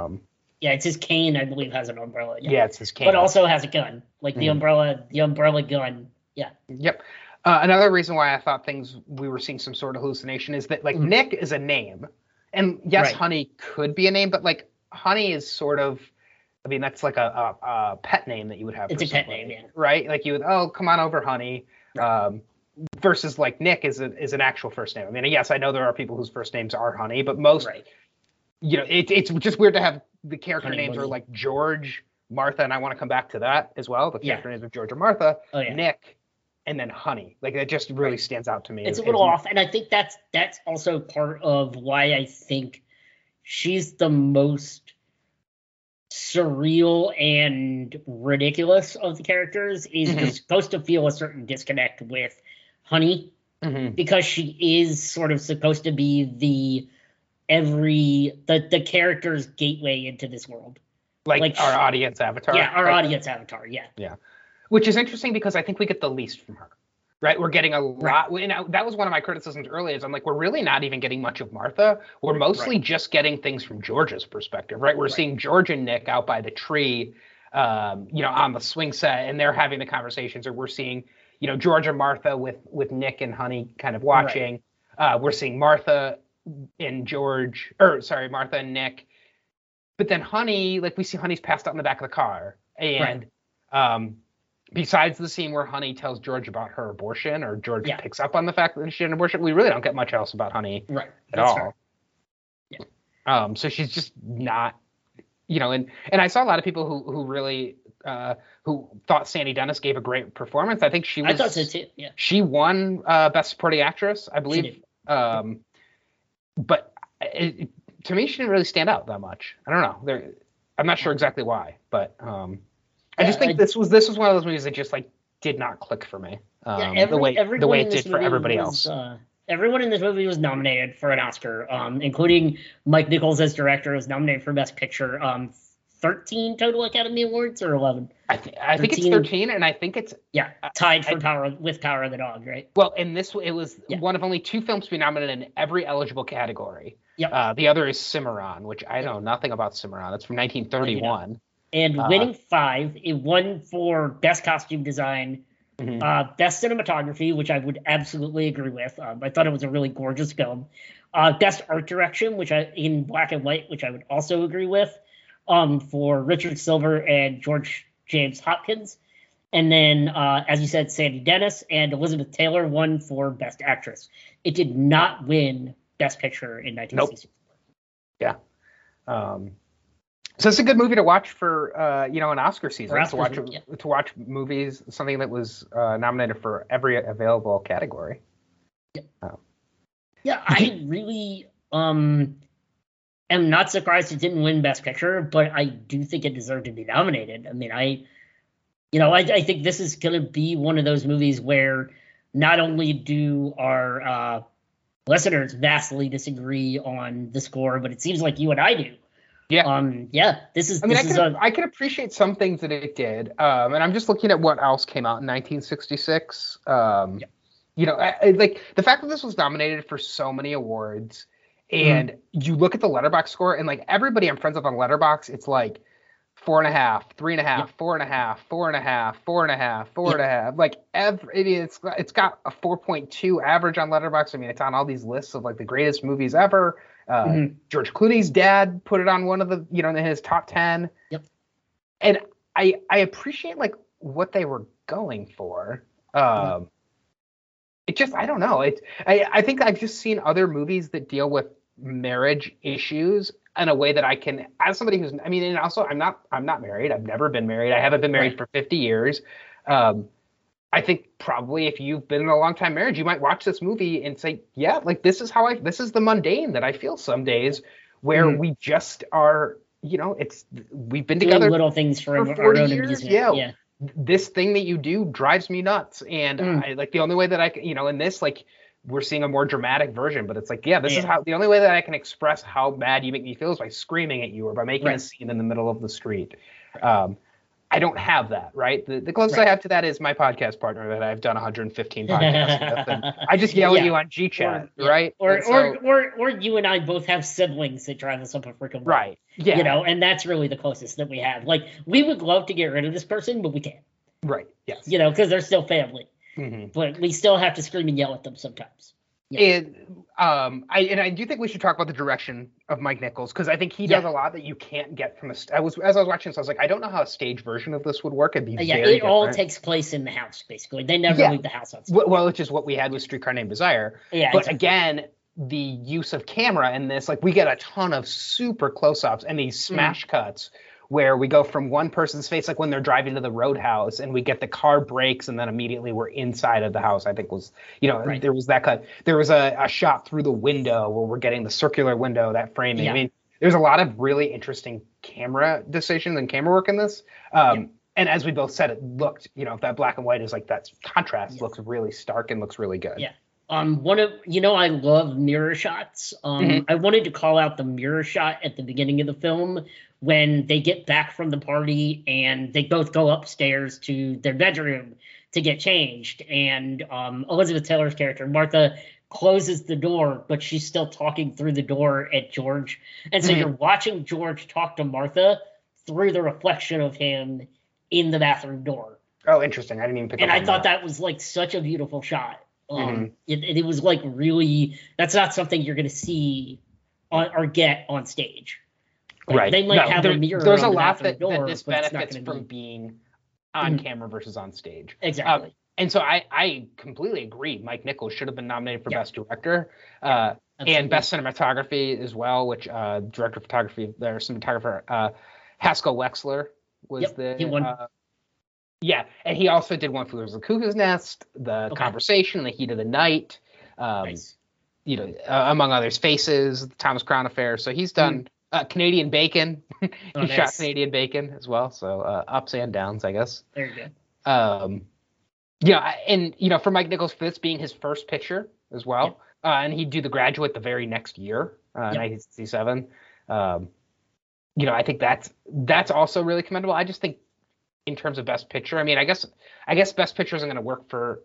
Yeah, it's his cane, I believe, has an umbrella. yeah. it's his cane. but also has a gun, like the Mhm. umbrella, the umbrella gun. Yeah, Yep. Uh, another reason why I thought things we were seeing some sort of hallucination is that like Mhm. Nick is a name, and yes, Right. Honey could be a name, but like Honey is sort of, I mean, that's like a, a, a pet name that you would have. It's for a pet name, yeah. Right? Like you would, oh, come on over, Honey. Um, versus like Nick is a, is an actual first name. I mean, yes, I know there are people whose first names are Honey, but most, right. you know, it, it's just weird to have the character Honey names are like George, Martha, and I want to come back to that as well. The Yeah. character names of George or Martha. Oh yeah. Nick, and then Honey. Like that just really stands out to me. it's a little as- off and i think that's that's also part of why i think she's the most surreal and ridiculous of the characters is Mhm. supposed to feel a certain disconnect with honey Mhm. because she is sort of supposed to be the every the the character's gateway into this world Like, Like our audience avatar. yeah our right? audience avatar yeah Yeah. Which is interesting because I think we get the least from her. Right? We're getting a lot. And I- that was one of my criticisms earlier. Is I'm like, we're really not even getting much of Martha. We're mostly just getting things from George's perspective. Right? We're Right. seeing George and Nick out by the tree, um, you know, on the swing set, and they're having the conversations. Or we're seeing, you know, George and Martha with with Nick and Honey kind of watching. Uh, we're seeing Martha and George, or sorry, Martha and Nick. But then Honey, like we see Honey's passed out in the back of the car, and um, besides the scene where Honey tells George about her abortion, or George Yeah. picks up on the fact that she had an abortion, we really don't get much else about Honey right at That's all. fair. Yeah. Um, so she's just not, you know, and and I saw a lot of people who who really uh, who thought Sandy Dennis gave a great performance. I think she was i thought so too yeah she won uh, best supporting actress, I believe. Um, but it, it- to me, she didn't really stand out that much. I don't know. There, I'm not sure exactly why, but um, I just think I- this was this was one of those movies that just like did not click for me. Um, yeah, every, the way the way it did for everybody was, else. Uh, everyone in this movie was nominated for an Oscar, um, including Mike Nichols as director was nominated for Best Picture. Um, thirteen total Academy Awards or eleven? I, th- I think it's 13. 13, and I think it's Yeah, tied for I- Power with Power of the Dog, right? well. In this, it was Yeah. one of only two films to be nominated in every eligible category. Yep. Uh, the other is Cimarron, which I know nothing about Cimarron. It's from 1931. And Uh, winning five, it won for Best Costume Design, Mhm. uh, Best Cinematography, which I would absolutely agree with. Um, I thought it was a really gorgeous film. Uh, Best Art Direction, which I in black and white, which I would also agree with, um, for Richard Sylbert and George James Hopkins. And then, uh, as you said, Sandy Dennis and Elizabeth Taylor won for Best Actress. It did not win Best Picture in 1960. Um, so it's a good movie to watch for uh, you know an Oscar season For to watch yeah. to watch movies something that was uh, nominated for every available category. Yeah, Yeah, I <laughs> really um am not surprised it didn't win Best Picture, but I do think it deserved to be nominated. I mean, I, you know, I, I think this is going to be one of those movies where not only do our uh, listeners vastly disagree on the score, but it seems like you and I do. Yeah. Um. Yeah. This is. I mean, I is can a, I can appreciate some things that it did, um, and I'm just looking at what else came out in 1966. Um, Yeah. You know, I, I- like the fact that this was nominated for so many awards, and Mm-hmm. you look at the Letterboxd score, and like everybody I'm friends with on Letterboxd, it's like four and a half, three and a half, four and a half, four and a half, four and a half, four and a half. Like every, I mean, it's got- it's got a 4.2 average on Letterboxd. I mean, it's on all these lists of like the greatest movies ever. Uh, Mhm. George Clooney's dad put it on one of the, you know, in his top 10. Yep. And I I appreciate like what they were going for. Um, it just I don't know. It I I think I've just seen other movies that deal with marriage issues in a way that I can, as somebody who's, I mean, and also I'm not I'm not married. I've never been married. I haven't been married for 50 years. Um, I think probably if you've been in a long time marriage, you might watch this movie and say, yeah, like this is how I, this is the mundane that I feel some days where Mhm. we just are, you know, it's we've been Doing together little things for, for our 40 own years, yeah. yeah. this thing that you do drives me nuts and Mm. I, like the only way that i can you know in this like we're seeing a more dramatic version but it's like yeah this is how the only way that i can express how mad you make me feel is by screaming at you or by making a scene in the middle of the street um i don't have that right the, the closest Right. i have to that is my podcast partner that i've done 115 <laughs> podcasts with i just yell at you on gchat Or- yeah. right Or, so- or, or, or you and I both have siblings that drive us up a freaking wall. right yeah You know, and that's really the closest that we have. Like, we would love to get rid of this person, but we can't. right yes You know, because they're still family. Mhm. But we still have to scream and yell at them sometimes. Yeah. And um, I and I do think we should talk about the direction of Mike Nichols because I think he does Yeah. a lot that you can't get from a. st- I was as I was watching this, I was like, I don't know how a stage version of this would work. It'd be Uh, yeah, it all takes place in the house, basically. They never Yeah. leave the house on Well, well, which is what we had with Streetcar Named Desire. Yeah, but exactly. again, the use of camera in this, like we get a ton of super close-ups and these Mm. smash cuts where we go from one person's face, like when they're driving to the roadhouse, and we get the car brakes, and then immediately we're inside of the house. I think was, you know, Right. there was that cut. There was a, a shot through the window where we're getting the circular window, that framing. Yeah. I mean, there's a lot of really interesting camera decisions and camera work in this. Um, Yeah. And as we both said, it looked, you know, that black and white is like that contrast Yes. looks really stark and looks really good. Yeah. Um, one of you know I love mirror shots. Um, Mhm. I wanted to call out the mirror shot at the beginning of the film when they get back from the party and they both go upstairs to their bedroom to get changed. And um, Elizabeth Taylor's character Martha closes the door, but she's still talking through the door at George. And so Mhm. you're watching George talk to Martha through the reflection of him in the bathroom door Oh, interesting. I didn't even pick and up And I thought that was like such a beautiful shot. Um, Mhm. it, it was like really that's not something you're gonna see on, or get on stage. Like, right. They might No, have there- a mirror. There's a the lot that, door, that this but it's not benefits from be- being on Mhm. camera versus on stage. exactly. And so I, I completely agree. Mike Nichols should have been nominated for Yeah. Best Director uh, Absolutely. and Best Cinematography as well, which uh, Director of Photography, their cinematographer, uh, Haskell Wexler was Yep, the. he won. Yeah, and he also did one for the Cuckoo's Nest, The Okay. Conversation, The Heat of the Night. Um, nice. you know, uh, among others, Faces, the Thomas Crown Affair. So he's done uh, Canadian Bacon. <laughs> he Oh, shot nice. Canadian Bacon as well. So uh, ups and downs, I guess. There you go. Um, yeah, I- and you know, for Mike Nichols, for this being his first picture as well, uh, and he'd do The Graduate the very next year, uh, Yep. 1967. Um, you know, I think that's that's also really commendable. I just think in terms of Best Picture, I mean, I guess I guess Best Picture isn't going to work for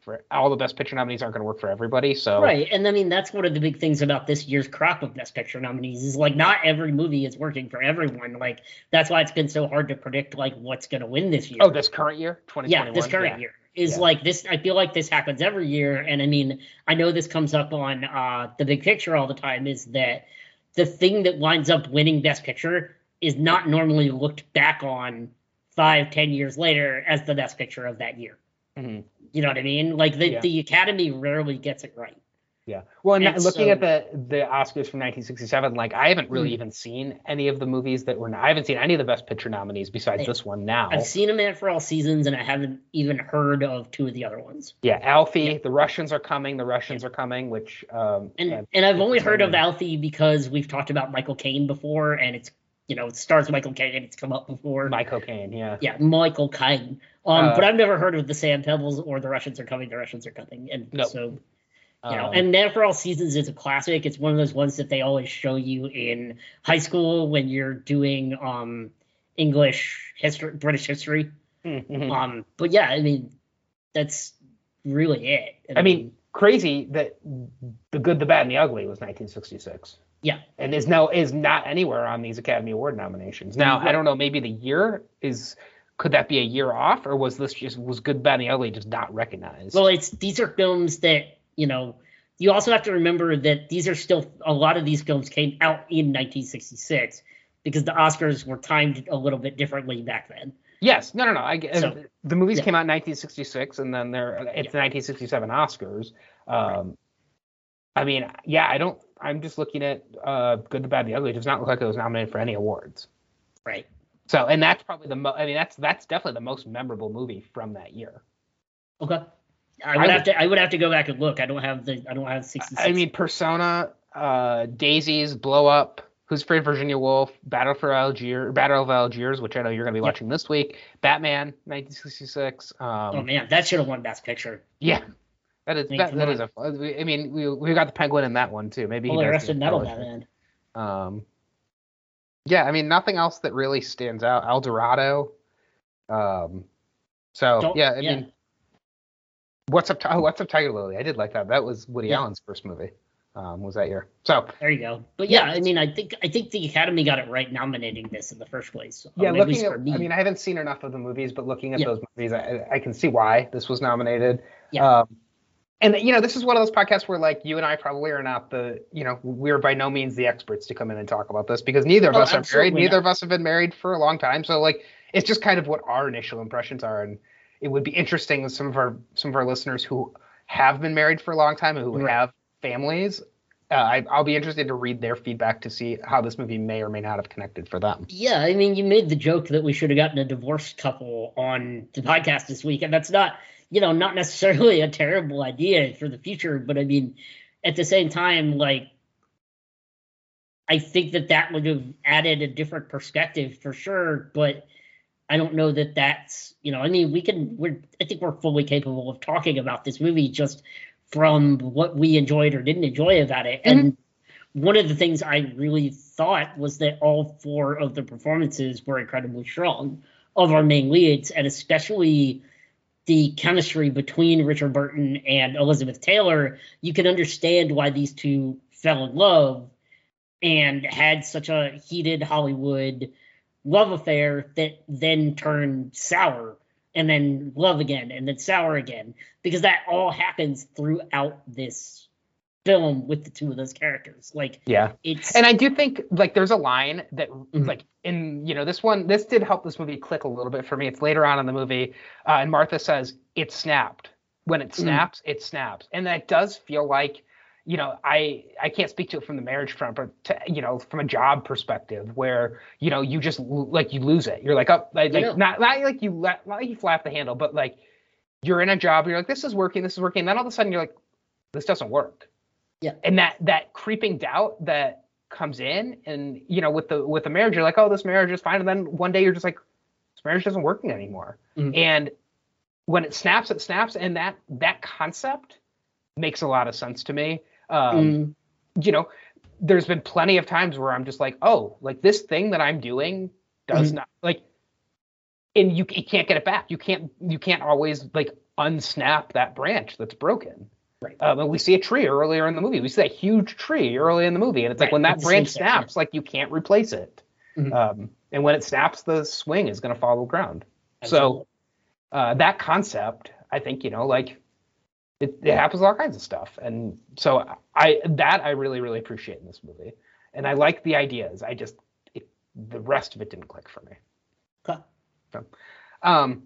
for all the Best Picture nominees aren't going to work for everybody. So Right, and I mean that's one of the big things about this year's crop of Best Picture nominees is like not every movie is working for everyone. Like that's why it's been so hard to predict like what's going to win this year. Oh, this current year, 2021. yeah this current year is Yeah. like this i feel like this happens every year and i mean i know this comes up on uh the big picture all the time is that the thing that winds up winning best picture is not normally looked back on five ten years later as the best picture of that year Mhm. you know what i mean like the, Yeah. the academy rarely gets it right Yeah. Well, and And looking so- at the the Oscars from 1967, like I haven't really Mm. even seen any of the movies that were. I haven't seen any of the Best Picture nominees besides I- this one now. i've seen a man for all seasons and i haven't even heard of two of the other ones yeah, Alfie. The Russians are coming. The Russians are coming. Which um and yeah, and i've only heard of alfie because we've talked about michael caine before and it's you know it stars michael caine it's come up before Michael cocaine. Yeah. Yeah, Michael Caine. Um, Uh, but I've never heard of the Sand Pebbles or the Russians are coming. The Russians are coming, and Nope. so you know, Um, and then for all seasons, it's a classic. It's one of those ones that they always show you in high school when you're doing um English history, British history. mhm. Um, but yeah, I mean, that's really it. I mean, crazy that the good, the bad, and the ugly was 1966. Yeah. And is now is not anywhere on these Academy Award nominations. Now I don't know. Maybe the year is. Could that be a year off, or was this just was good, bad, and the ugly just not recognized? Well, it's these are films that you know. You also have to remember that these are still a lot of these films came out in 1966 because the Oscars were timed a little bit differently back then. Yes, no, no, no. I So- the movies yeah. came out in 1966, and then they're it's the 1967 Oscars. Um, I mean, yeah, I don't. I'm just looking at uh, Good, the Bad, the Ugly. It does not look like it was nominated for any awards. Right. So, and that's probably the. Mo- I mean, that's that's definitely the most memorable movie from that year. Okay. I I would would- have to I would have to go back and look. I don't have the I don't have 66. I mean, Persona, uh, Daisies, Blow Up, Who's Afraid of Virginia Woolf, Battle for Algiers, Battle of Algiers, which I know you're going to be watching this week, Batman, 1966. Um, oh man, that should have won Best Picture. Yeah, that is I mean, that, that is a. I mean, we we got the penguin in that one too. Maybe All he does Arrested get Metal fellowship. Batman. Um, yeah, I mean, nothing else that really stands out. El Dorado. Um, so Don't- yeah, I yeah. mean, what's up? Oh, what's up, Tiger Lily? I did like that. That was Woody Yeah. Allen's first movie. Um, was that year? So There you go. But yeah, Yeah. I mean, I think I think the Academy got it right nominating this in the first place. yeah, Um, looking at. for me. I mean, I haven't seen enough of the movies, but looking at Yeah. those movies, I, I can see why this was nominated. Yeah. Um, and you know, this is one of those podcasts where like you and I probably are not the, you know, we're by no means the experts to come in and talk about this because neither of Oh, us are married. Neither not. of us have been married for a long time. So like, it's just kind of what our initial impressions are, and it would be interesting with some of our some of our listeners who have been married for a long time and who Right. have families. Uh, I, I'll be interested to read their feedback to see how this movie may or may not have connected for them. Yeah, I mean, you made the joke that we should have gotten a divorced couple on the podcast this week, and that's not, you know, not necessarily a terrible idea for the future. But I mean, at the same time, like, I think that that would have added a different perspective for sure. But I don't know that that's, you know, I mean, we can, we're, I think we're fully capable of talking about this movie just from what we enjoyed or didn't enjoy about it. And mm-hmm. one of the things I really thought was that all four of the performances were incredibly strong of our main leads, and especially the chemistry between Richard Burton and Elizabeth Taylor. You can understand why these two fell in love and had such a heated Hollywood love affair that then turned sour and then love again and then sour again because that all happens throughout this film with the two of those characters like Yeah. it's And I do think like there's a line that Mhm. like in you know this one this did help this movie click a little bit for me. It's later on in the movie, uh, and Martha says it snapped. When it snaps, it snaps, and that does feel like you know I I can't speak to it from the marriage front, but to, you know from a job perspective where you know you just like you lose it. You're like oh like, like not not like you let not like you flap the handle, but like you're in a job. You're like this is working, this is working. And then all of a sudden you're like this doesn't work and that that creeping doubt that comes in and you know with the with the marriage you're like oh this marriage is fine. And then one day you're just like this marriage isn't working anymore. Mhm. and when it snaps it snaps. And that that concept makes a lot of sense to me. Um Mm, you know there's been plenty of times where i'm just like oh like this thing that i'm doing does Mhm. not like and you, you can't get it back. You can't you can't always like unsnap that branch that's broken Right. um, and we see a tree earlier in the movie we see that huge tree early in the movie and it's like when that the branch swing set, yeah. snaps like you can't replace it Mhm. um, and when it snaps the swing is going to follow the ground absolutely. so uh, that concept, I think, you know, like it, it happens all kinds of stuff. And so I that I really, really appreciate in this movie. And I like the ideas. I just it, the rest of it didn't click for me. Okay. Um,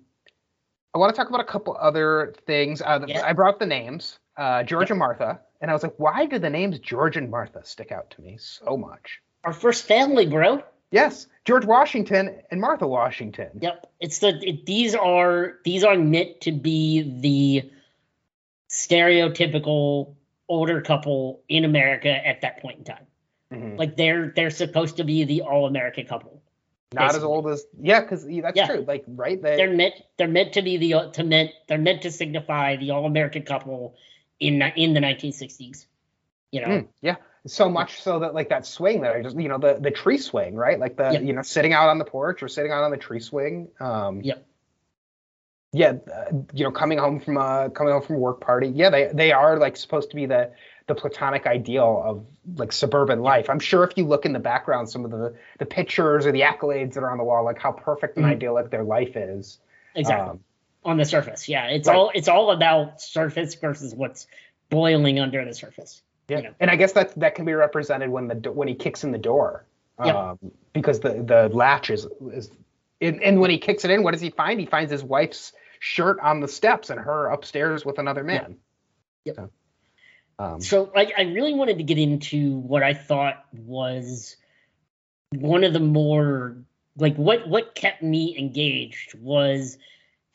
I want to talk about a couple other things. Uh, Yeah. I brought up the names, uh, George and Martha, and I was like, why do the names George and Martha stick out to me so much? our first family bro Yes, George Washington and Martha Washington. Yep, it's the it, these are these are meant to be the stereotypical older couple in America at that point in time. Mhm. Like they're they're supposed to be the all American couple. Not as old as yeah, because that's Yeah. true. Like right, they, They're meant they're meant to be the to meant they're meant to signify the all American couple in the- in the 1960s. You know, Mm, yeah. So much so that like that swing that I just you know the the tree swing right like the Yeah. you know sitting out on the porch or sitting out on the tree swing. Um, Yep. Yeah, uh, you know, coming home from a coming home from a work party. Yeah, they they are like supposed to be the the platonic ideal of like suburban life. I'm sure if you look in the background, some of the the pictures or the accolades that are on the wall, like how perfect and Mhm. idyllic their life is. exactly. Um, On the surface, yeah, it's Right. all it's all about surface versus what's boiling under the surface. Yeah, you know. and I guess that that can be represented when the when he kicks in the door, Yep. um, because the the latch is is and, and when he kicks it in, what does he find? He finds his wife's shirt on the steps and her upstairs with another man. Yep. So, um, So I, I really wanted to get into what I thought was one of the more like what what kept me engaged was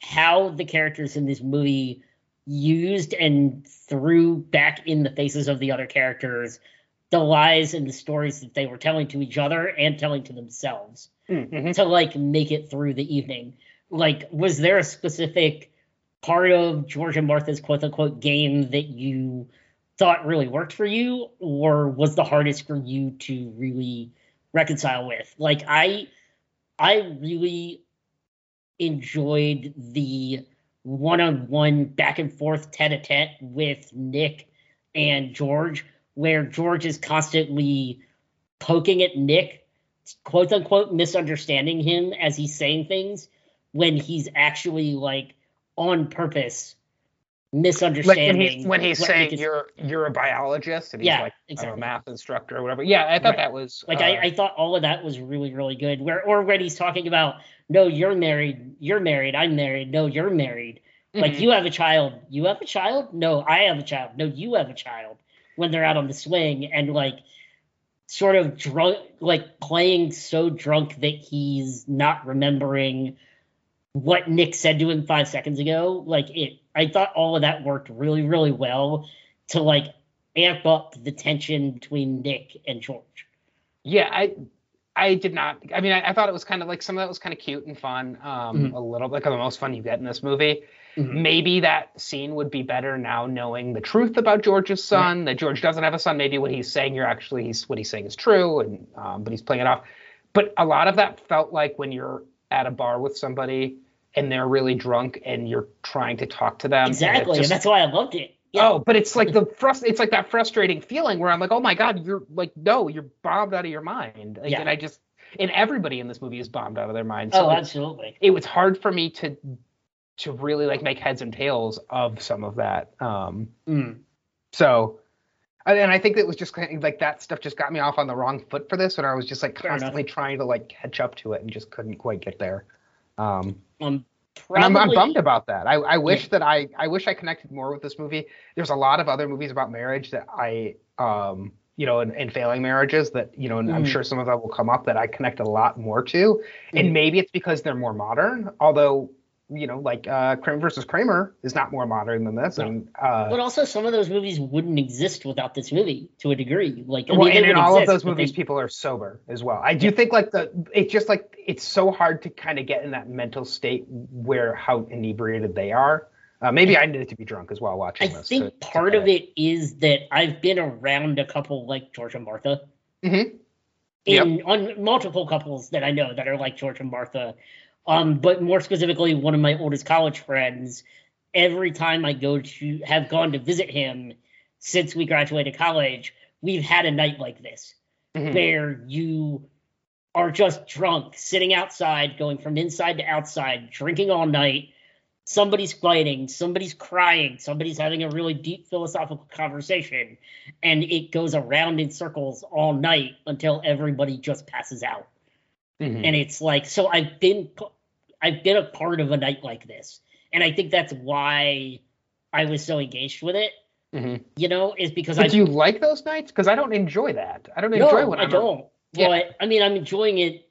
how the characters in this movie used and threw back in the faces of the other characters the lies and the stories that they were telling to each other and telling to themselves mhm. to like make it through the evening. Like, was there a specific part of George and Martha's quote unquote game that you thought really worked for you, or was the hardest for you to really reconcile with? Like, I I really enjoyed the one-on-one back and forth tete-a-tete with Nick and George, where George is constantly poking at Nick, quote unquote, misunderstanding him as he's saying things when he's actually like on purpose like when misunderstanding. he's when he's saying is- you're you're a biologist and he's Yeah, like I'm exactly. a math instructor or whatever. Yeah, I thought Right. that was like uh, I, I thought all of that was really really good where or when he's talking about no you're married. You're married. I'm married. No you're married. Like mhm. you have a child. You have a child? No i have a child. No you have a child when they're out on the swing and like sort of drunk like playing so drunk that he's not remembering what nick said to him five seconds ago. Like it i thought all of that worked really really well to like amp up the tension between nick and george. Yeah, I I did not. I mean, I, I thought it was kind of like some of that was kind of cute and fun. Um, Mhm. a little like the most fun you get in this movie. Mhm. Maybe that scene would be better now knowing the truth about George's son. That George doesn't have a son. Maybe what he's saying, you're actually he's what he's saying is true, and um, but he's playing it off. But a lot of that felt like when you're at a bar with somebody and they're really drunk and you're trying to talk to them. and Exactly, just- and that's why I loved it. Yeah. Oh, but it's like the frust- it's like that frustrating feeling where I'm like, oh my god, you're like, no, you're bombed out of your mind. Like, Yeah. And I just, and everybody in this movie is bombed out of their mind. oh, So it, absolutely. it was hard for me to to really like make heads and tails of some of that. Um, Mm. so, and I think it was just kind of like that stuff just got me off on the wrong foot for this, and I was just like Fair enough. constantly trying to like catch up to it and just couldn't quite get there. Um, Um, and I'm, I'm bummed about that. I, I wish that I I wish I connected more with this movie. There's a lot of other movies about marriage that I um you know and, and failing marriages that you know and I'm Mhm. sure some of that will come up that I connect a lot more to. Mhm. And maybe it's because they're more modern. Although you know like uh Kramer versus Kramer is not more modern than this. No. And uh, But also, some of those movies wouldn't exist without this movie to a degree. Like, I well, mean, and in would all of those movies, they- people are sober as well. I do think like the it's just like it's so hard to kind of get in that mental state where how inebriated they are. Uh, maybe I needed to be drunk as well I watching this. I think part of it is that I've been around a couple like George and Martha. Mm-hmm. In on multiple couples that I know that are like George and Martha. Um, but more specifically, one of my oldest college friends. Every time I go to have gone to visit him since we graduated college, we've had a night like this. Mhm. where you are just drunk, sitting outside, going from inside to outside, drinking all night. Somebody's fighting, somebody's crying, somebody's having a really deep philosophical conversation, and it goes around in circles all night until everybody just passes out. Mhm. And it's like, so I've been, I've been a part of a night like this, and I think that's why I was so engaged with it. Mhm. You know, is because But I do you like those nights? Because I don't enjoy that. I don't no, enjoy when I I'm don't. Yeah. But I mean, I'm enjoying it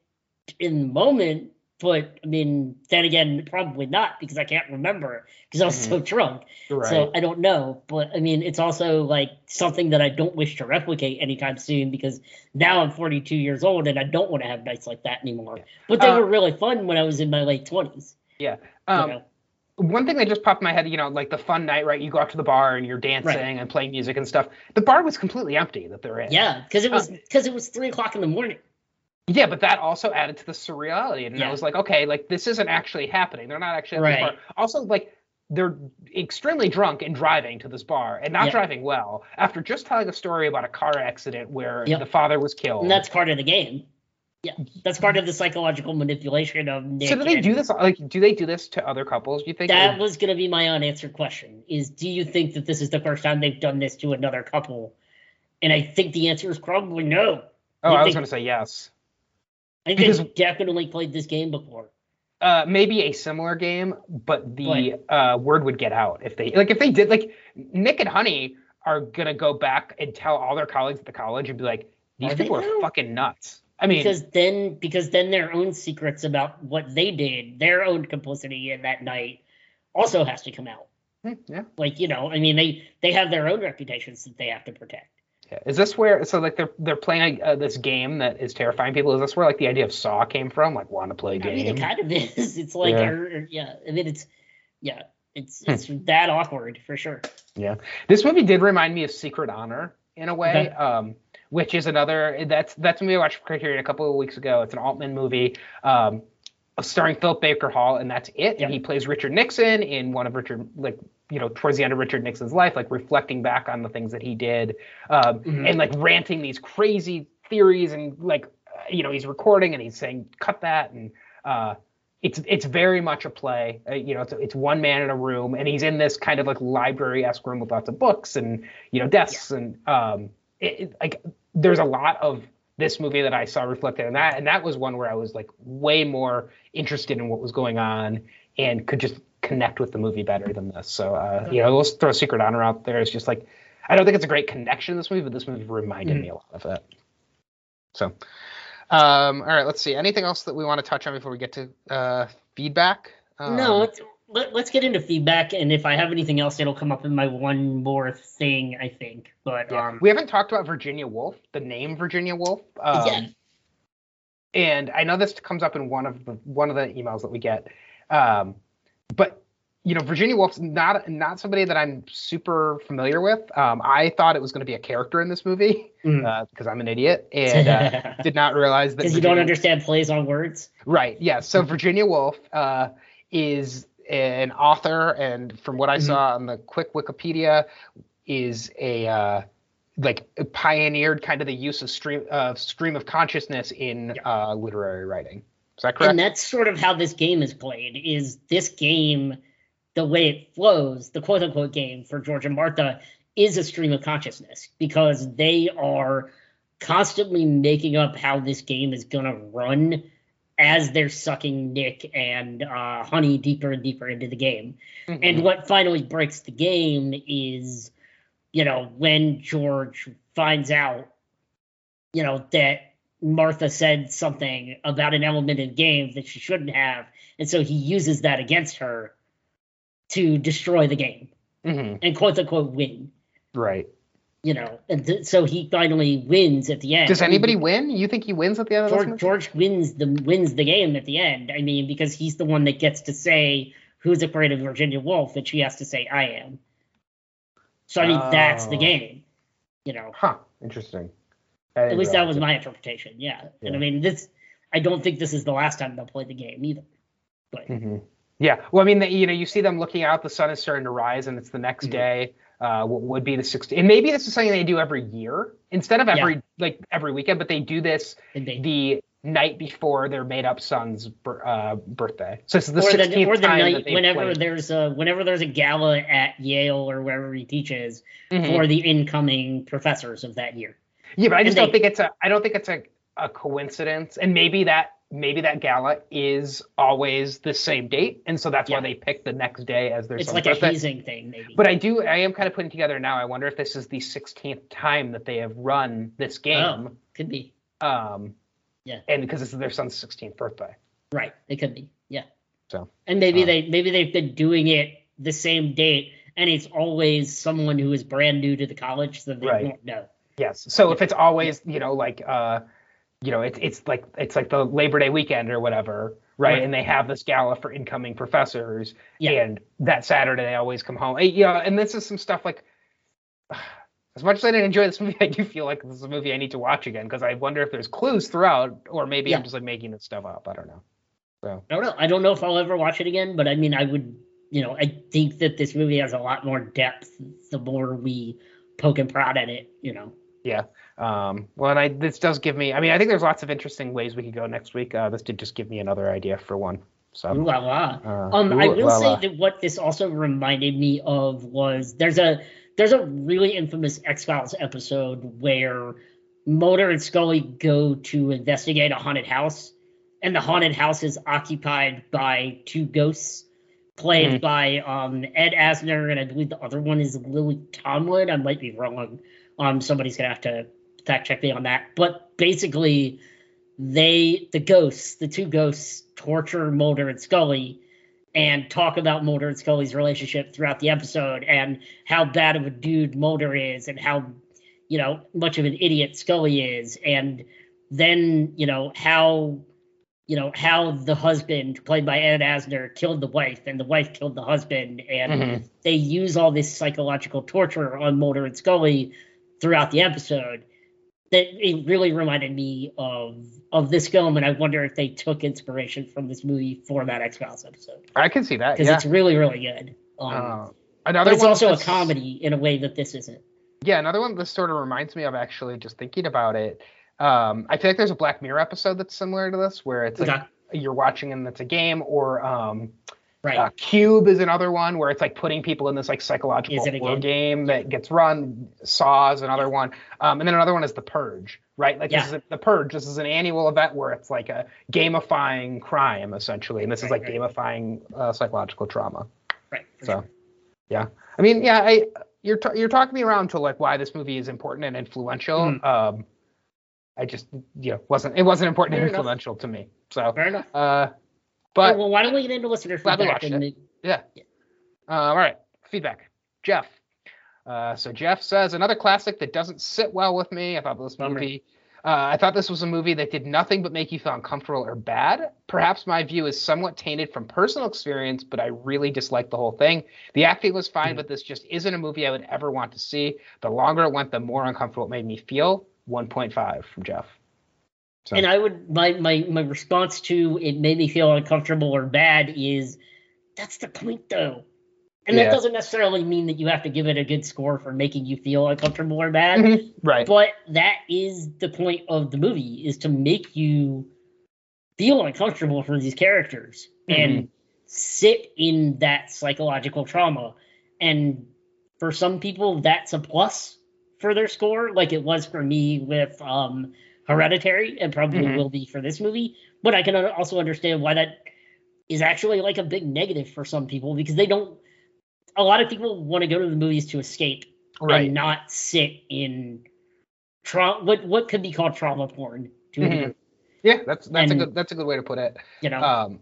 in the moment. But I mean, then again, probably not because I can't remember because I was so drunk. right. So I don't know. But I mean, it's also like something that I don't wish to replicate anytime soon because now I'm 42 years old and I don't want to have nights like that anymore. But they Uh, were really fun when I was in my late 20s. yeah. you Um, know? one thing that just popped in my head, you know, like the fun night, right? You go out to the bar and you're dancing and playing music and stuff. The bar was completely empty that they're in. Yeah, because it was uh, because it was three o'clock in the morning. Yeah, but that also added to the surreality. And I was like, okay, like this isn't actually happening. They're not actually at Right. bar. Also, like they're extremely drunk and driving to this bar and not Yeah. driving well after just telling a story about a car accident where Yep. the father was killed. And that's part of the game. Yeah, that's part of the psychological manipulation of Nick. so do they do this like do they do this to other couples, do you think? That was going to be my unanswered question: Is do you think that this is the first time they've done this to another couple? And I think the answer is probably no. oh, you I was gonna say yes. I think Because- they've definitely played this game before. uh, maybe a similar game, but the uh, word would get out if they like if they did like Nick and Honey are gonna go back and tell all their colleagues at the college and be like, these Are people are fucking nuts. I mean, because then because then their own secrets about what they did, their own complicity in that night, also has to come out. hmm, yeah, Like you know, I mean, they they have their own reputations that they have to protect. Is this where so like they're they're playing uh, this game that is terrifying people? Is this where like the idea of Saw came from? Like want to play a I mean, game? it kind of <laughs> is. It's like, Yeah. yeah, yeah. I mean, it's yeah, it's Hmm. it's that awkward for sure. Yeah, this movie did remind me of Secret Honor in a way, Okay. um, which is another that's that's a movie I watched for Criterion a couple of weeks ago. It's an Altman movie. Um, starring Philip Baker Hall, and that's it. And he plays Richard Nixon in one of Richard, like you know, towards the end of Richard Nixon's life, like reflecting back on the things that he did, um, Mhm. and like ranting these crazy theories, and like uh, you know, he's recording and he's saying, "Cut that," and uh, it's it's very much a play. Uh, you know, it's it's one man in a room, and he's in this kind of like library esque room with lots of books and you know desks, and um, it, it, like there's a lot of this movie that I saw reflected in that, and that was one where I was like way more interested in what was going on and could just connect with the movie better than this. So uh, you know, let's throw Secret Honor out there. It's just like I don't think it's a great connection in this movie, but this movie reminded Mhm. me a lot of it. So, um, all right, let's see. Anything else that we want to touch on before we get to uh, feedback? Um, no, let's let, let's get into feedback, and if I have anything else, it'll come up in my one more thing, I think. But Yeah. um, we haven't talked about Virginia Woolf, the name Virginia Woolf. Um, Yeah. And I know this comes up in one of the one of the emails that we get, um, but you know, Virginia Woolf's not not somebody that I'm super familiar with. Um, I thought it was going to be a character in this movie Mhm. uh, because I'm an idiot and uh, <laughs> did not realize that. because you don't understand plays on words. Right. Yeah. So Virginia Woolf uh, is an author, and from what I Mhm. saw on the quick Wikipedia, is a uh, like pioneered kind of the use of stream of stream of consciousness in uh, literary writing. Is that correct? And that's sort of how this game is played. Is this game, the way it flows, the quote unquote game for George and Martha is a stream of consciousness because they are constantly making up how this game is gonna run as they're sucking Nick and uh, Honey deeper and deeper into the game. Mhm. And what finally breaks the game is, you know, when George finds out, you know, that Martha said something about an element in the game that she shouldn't have. And so he uses that against her to destroy the game Mhm. and quote unquote win, right. you know. And th- so he finally wins at the end. Does I mean, anybody win? You think he wins at the end of? George? George wins the wins the game at the end. I mean, because he's the one that gets to say who's afraid of Virginia Woolf, and she has to say I am. So I mean, that's the Oh. game. You know, Huh. Interesting. At least that was my interpretation. Yeah. and I mean, this. I don't think this is the last time they'll play the game either. But hmm Yeah. Well, I mean, the, you know, you see them looking out, the sun is starting to rise, and it's the next Mhm. day. Uh, what would be the 16th? And maybe this is something they do every year instead of every like every weekend, but they do this they, the night before their made up son's uh, birthday. So it's the or 16th the or the night whenever played. there's a whenever there's a gala at Yale or wherever he teaches Mhm. for the incoming professors of that year. Yeah, but I just don't think it's a I don't think it's a, a coincidence. And maybe that maybe that gala is always the same date, and so that's Yeah. why they pick the next day as their It's like a hazing thing, maybe. But I do, I am kind of putting together now. I wonder if this is the 16th time that they have run this game. Could be. Um, Yeah. And because this is their son's 16th birthday. Right. It could be. Yeah. So, And maybe uh, they maybe they've been doing it the same date and it's always someone who is brand new to the college so they Right. won't know. Yes. So if it's always, you know, like, uh, you know, it's it's like it's like the Labor Day weekend or whatever, right? Right. And they have this gala for incoming professors, Yeah. and that Saturday they always come home. Eh, You know, and this is some stuff like. <sighs> As much as I didn't enjoy this movie, <laughs> I do feel like this is a movie I need to watch again because I wonder if there's clues throughout, or maybe Yeah. I'm just like making this stuff up. I don't know. So I don't know. I don't know if I'll ever watch it again, but I mean I would you know, I think that this movie has a lot more depth the more we poke and prod at it, you know. Yeah. Um, well, and I this does give me. I mean, I think there's lots of interesting ways we could go next week. Uh, this did just give me another idea for one. So. Ooh la la. Uh, Um, I will la say la. that what this also reminded me of was there's a there's a really infamous X Files episode where Mulder and Scully go to investigate a haunted house, and the haunted house is occupied by two ghosts played Mhm. by um, Ed Asner, and I believe the other one is Lily Tomlin. I might be wrong. Um, somebody's gonna have to fact check me on that. But basically, they the ghosts, the two ghosts, torture Mulder and Scully, and talk about Mulder and Scully's relationship throughout the episode, and how bad of a dude Mulder is, and how you know much of an idiot Scully is, and then you know how you know how the husband played by Ed Asner killed the wife and the wife killed the husband and Mhm. they use all this psychological torture on Mulder and Scully throughout the episode that it really reminded me of of this film and I wonder if they took inspiration from this movie for that X-Files episode I can see that. because Yeah. it's really really good um, Uh, another it's also a comedy in a way that this isn't Yeah, another one this sort of reminds me of actually just thinking about it. Um, I feel like there's a Black Mirror episode that's similar to this, where it's like Okay. you're watching and it's a game, or um, right uh, Cube is another one where it's like putting people in this like psychological Is it a game? game that gets run. Saw is another one, um, and then another one is The Purge, right? Like this is a, The Purge. This is an annual event where it's like a gamifying crime essentially, and this is like right. gamifying uh, psychological trauma. right So, sure. yeah, I mean, yeah, I you're t- you're talking me around to like why this movie is important and influential. Mhm. Um, I just you know wasn't it wasn't important Fair and enough. influential to me. So, fair enough uh, but well why don't we get into listener feedback and it. uh, all right, feedback, Jeff. Uh, so Jeff says another classic that doesn't sit well with me. I thought this movie. Uh, I thought this was a movie that did nothing but make you feel uncomfortable or bad. Perhaps my view is somewhat tainted from personal experience, but I really disliked the whole thing. The acting was fine, Mhm. but this just isn't a movie I would ever want to see. The longer it went, the more uncomfortable it made me feel. 1.5 from Jeff. So, And I would my my my response to it made me feel uncomfortable or bad is that's the point though. And Yeah. that doesn't necessarily mean that you have to give it a good score for making you feel uncomfortable or bad. Mhm, right. But that is the point of the movie is to make you feel uncomfortable for these characters and sit in that psychological trauma. And for some people that's a plus for their score, like it was for me with um Hereditary and probably Mhm. will be for this movie. But I can also understand why that is actually like a big negative for some people because they don't a lot of people want to go to the movies to escape Right. and not sit in trauma what what could be called trauma porn to a Mhm. degree, Yeah, that's that's and- a good that's a good way to put it. you know Um,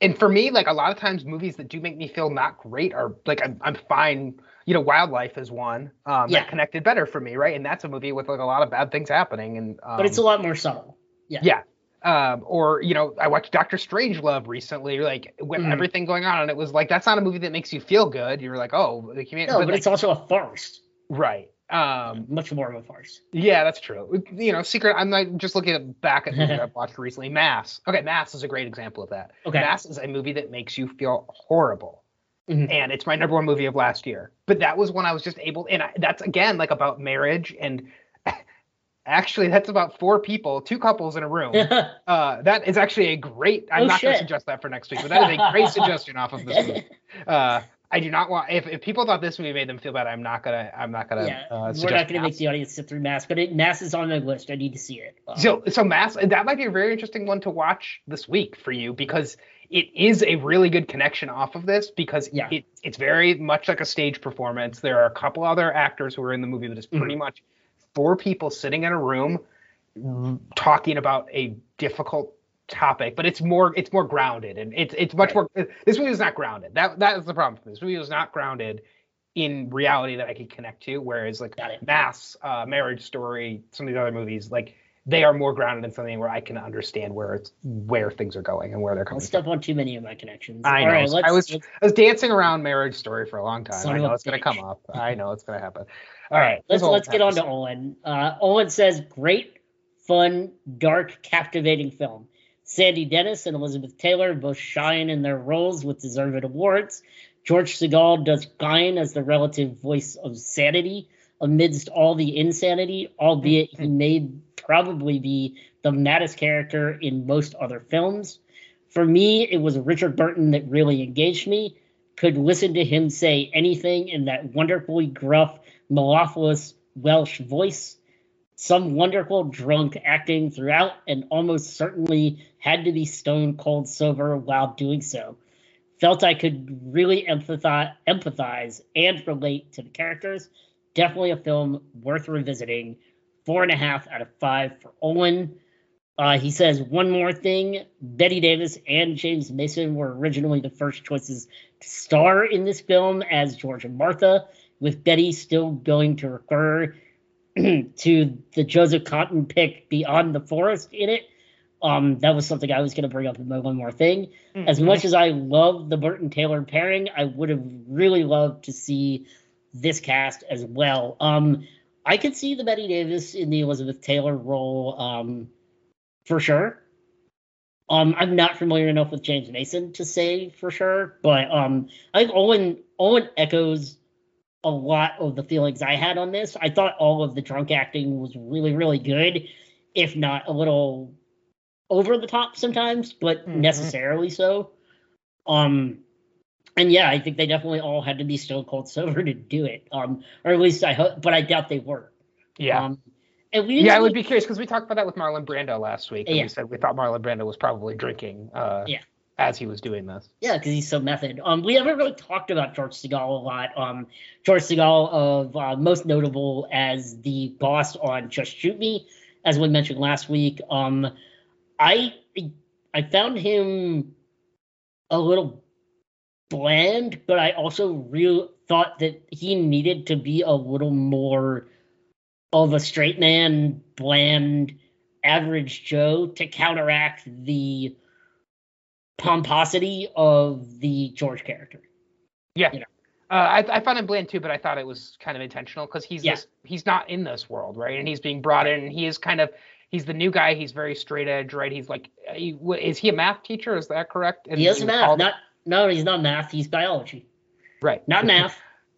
and for me, like a lot of times, movies that do make me feel not great are like I'm, I'm fine. You know, Wildlife is one um, Yeah. that connected better for me, right? And that's a movie with like a lot of bad things happening, and um, but it's a lot more subtle yeah yeah. Um, or you know, I watched Doctor Strangelove recently, like with Mhm. everything going on, and it was like that's not a movie that makes you feel good. You're like, oh, like, you no but it's also a farce right. Um, much more of a farce yeah, that's true. You know, Secret. I'm like just looking at back at movies <laughs> I've watched recently. Mass. Okay, Mass is a great example of that. okay Mass is a movie that makes you feel horrible. Mhm. And it's my number one movie of last year. But that was when I was just able, and I, that's again like about marriage. And <laughs> actually, that's about four people, two couples in a room. <laughs> Uh, that is actually a great. I'm Oh, not going to suggest that for next week, but that is a great <laughs> suggestion off of this movie. Uh, I do not want. If, if people thought this movie made them feel bad, I'm not gonna. I'm not gonna. yeah uh, we're not to Mass. make the audience sit through mass but it mass is on my list i need to see it Uh, So, so Mass, that might be a very interesting one to watch this week for you because it is a really good connection off of this because Yeah. it, it's very much like a stage performance. There are a couple other actors who are in the movie, but it's pretty Mm-hmm. much four people sitting in a room talking about a difficult topic, but it's more it's more grounded and it's it's much more. This movie is not grounded. That that is the problem. This movie is not grounded in reality that I could connect to. Whereas like Mass, uh, Marriage Story, some of these other movies, like they are more grounded in something where I can understand where it's where things are going and where they're coming from. step on too many of my connections. I know. right, I was let's- I was dancing around Marriage Story for a long time. Son I know it's gonna come up. I know it's gonna happen. <laughs> all right, let's let's get on to. Owen. Uh, Owen says, "Great, fun, dark, captivating film. Sandy Dennis and Elizabeth Taylor both shine in their roles with deserved awards. George Segal does fine as the relative voice of sanity amidst all the insanity, albeit he may probably be the maddest character in most other films. For me, it was Richard Burton that really engaged me. Could listen to him say anything in that wonderfully gruff, mellifluous Welsh voice. some wonderful drunk acting throughout, and almost certainly had to be stone cold sober while doing so. Felt I could really empathize, empathize and relate to the characters. Definitely a film worth revisiting. Four and a half out of five for Owen. Uh, he says one more thing: Bette Davis and James Mason were originally the first choices to star in this film as George and Martha, with Bette still going to refer <clears throat> to the Joseph Cotten pick Beyond the Forest in it. Um, that was something I was going to bring up in my one more thing. Mm-hmm. As much as I love the Burton Taylor pairing, I would have really loved to see this cast as well. Um, I could see the Bette Davis in the Elizabeth Taylor role um, for sure. Um, I'm not familiar enough with James Mason to say for sure, but um, I think Owen Owen echoes a lot of the feelings I had on this. I thought all of the drunk acting was really, really good, if not a little over the top sometimes, but mm-hmm. necessarily so. Um, and yeah, I think they definitely all had to be stone cold <laughs> sober to do it. Um, or at least I hope, but I doubt they were. Yeah. Um, and we yeah, I would be curious because we talked about that with Marlon Brando last week. And yeah. We said we thought Marlon Brando was probably drinking. Uh, yeah. As he was doing this. Yeah, because he's so method. Um, we haven't really talked about George Segal a lot. Um, George Segal of uh, most notable as the boss on Just Shoot Me, as we mentioned last week. Um, I I found him a little bland, but I also real thought that he needed to be a little more of a straight man, bland, average Joe to counteract the pomposity of the George character. Yeah. You know? Uh, I, I found him bland too, but I thought it was kind of intentional because he's yeah. this, he's not in this world, right? And he's being brought in, and he is kind of he's the new guy. He's very straight edge, right? He's like, he, is he a math teacher? Is that correct? And he is math. Not no, he's not math. He's biology. Right. Not <laughs> math.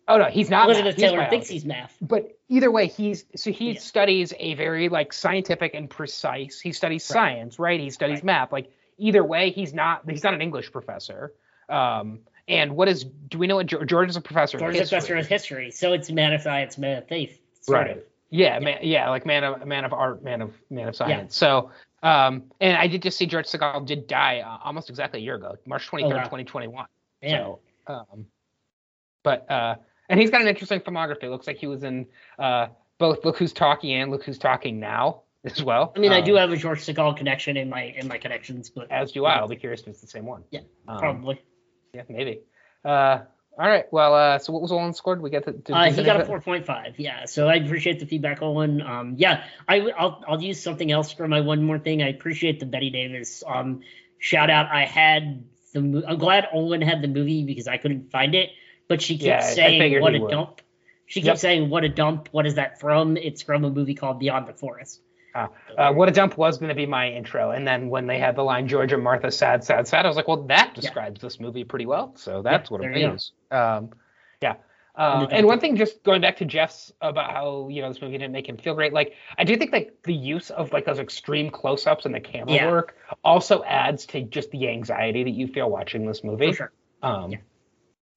oh no, he's not. Elizabeth math. Taylor thinks he's math. But either way, he's so he yeah. studies a very like scientific and precise. He studies right. science, right? He studies right. math. Like either way, he's not. He's not an English professor. Um, and what is? Do we know what George is a professor? George is a professor of history, so it's of science, of faith. Right. Of. Yeah, yeah, man, yeah, like man of man of art, man of man of science. Yeah. So, um, and I did just see George Segal did die uh, almost exactly a year ago, March twenty third, oh, wow. twenty twenty one. So, um, but uh, and he's got an interesting filmography. It looks like he was in uh both Look Who's Talking and Look Who's Talking Now as well. I mean, um, I do have a George Segal connection in my in my connections, but as do I. I'll be curious if it's the same one. Yeah, um, probably. Yeah, maybe. Uh, all right. Well, uh, so what was Owen scored? We got to. to uh, he got a four point five. Yeah. So I appreciate the feedback, Owen. Um, yeah, I I'll I'll use something else for my one more thing. I appreciate the Bette Davis um shout out. I had the. I'm glad Owen had the movie because I couldn't find it, but she kept yeah, saying what a would. dump. She kept yep. saying what a dump. What is that from? It's from a movie called Beyond the Forest. Uh, uh, what a dump was going to be my intro, and then when they had the line George and Martha sad, sad, sad, I was like, well, that describes yeah. this movie pretty well. So that's yeah, what it means. Um, yeah. Uh, and one thing, just going back to Jeff's about how you know this movie didn't make him feel great. Like I do think like the use of like those extreme close-ups and the camera yeah. work also adds to just the anxiety that you feel watching this movie. For sure. Um,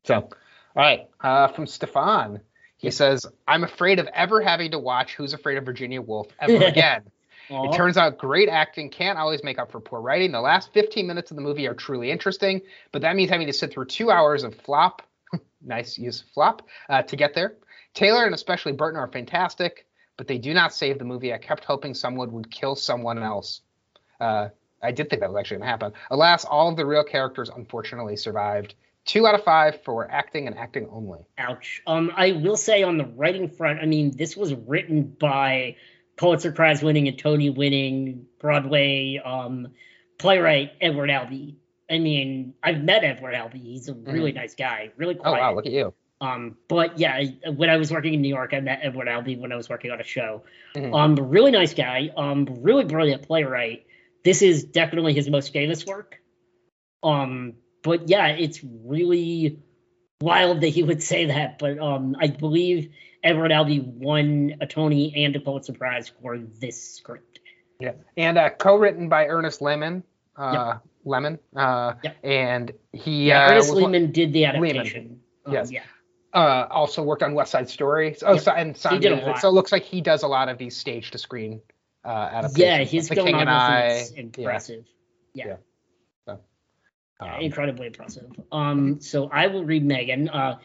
So, all right, uh, from Stefan. He says, I'm afraid of ever having to watch Who's Afraid of Virginia Woolf ever <laughs> again. it turns out great acting can't always make up for poor writing. The last 15 minutes of the movie are truly interesting, but that means having to sit through two hours of flop, <laughs> nice use of flop, uh, to get there. Taylor and especially Burton are fantastic, but they do not save the movie. I kept hoping someone would kill someone else. Uh, I did think that was actually going to happen. Alas, all of the real characters unfortunately survived. Two out of five for acting and acting only. Ouch. Um, I will say on the writing front, I mean, this was written by Pulitzer Prize winning and Tony winning Broadway um, playwright Edward Albee. I mean, I've met Edward Albee. He's a really mm-hmm. nice guy, really quiet. Oh wow, look at you. Um, but yeah, when I was working in New York, I met Edward Albee when I was working on a show. Mm-hmm. Um, really nice guy. Um, really brilliant playwright. This is definitely his most famous work. Um, but yeah, it's really wild that he would say that. But um, I believe Edward Albee won a Tony and a Pulitzer Prize for this script. Yeah, and uh, co-written by Ernest Lehman. Uh, yep. Lemon. Uh, yep. And he. Yeah, uh, Ernest Lehman did the adaptation. Um, yes. yeah. uh, also worked on West Side Story. Oh, Yep. so, and Sound did a lot. So it looks like he does a lot of these stage to screen uh, adaptations. Yeah, like his King and filmography is impressive. Yeah. Yeah. Yeah, um, incredibly impressive. Um, so I will read Megan. Uh,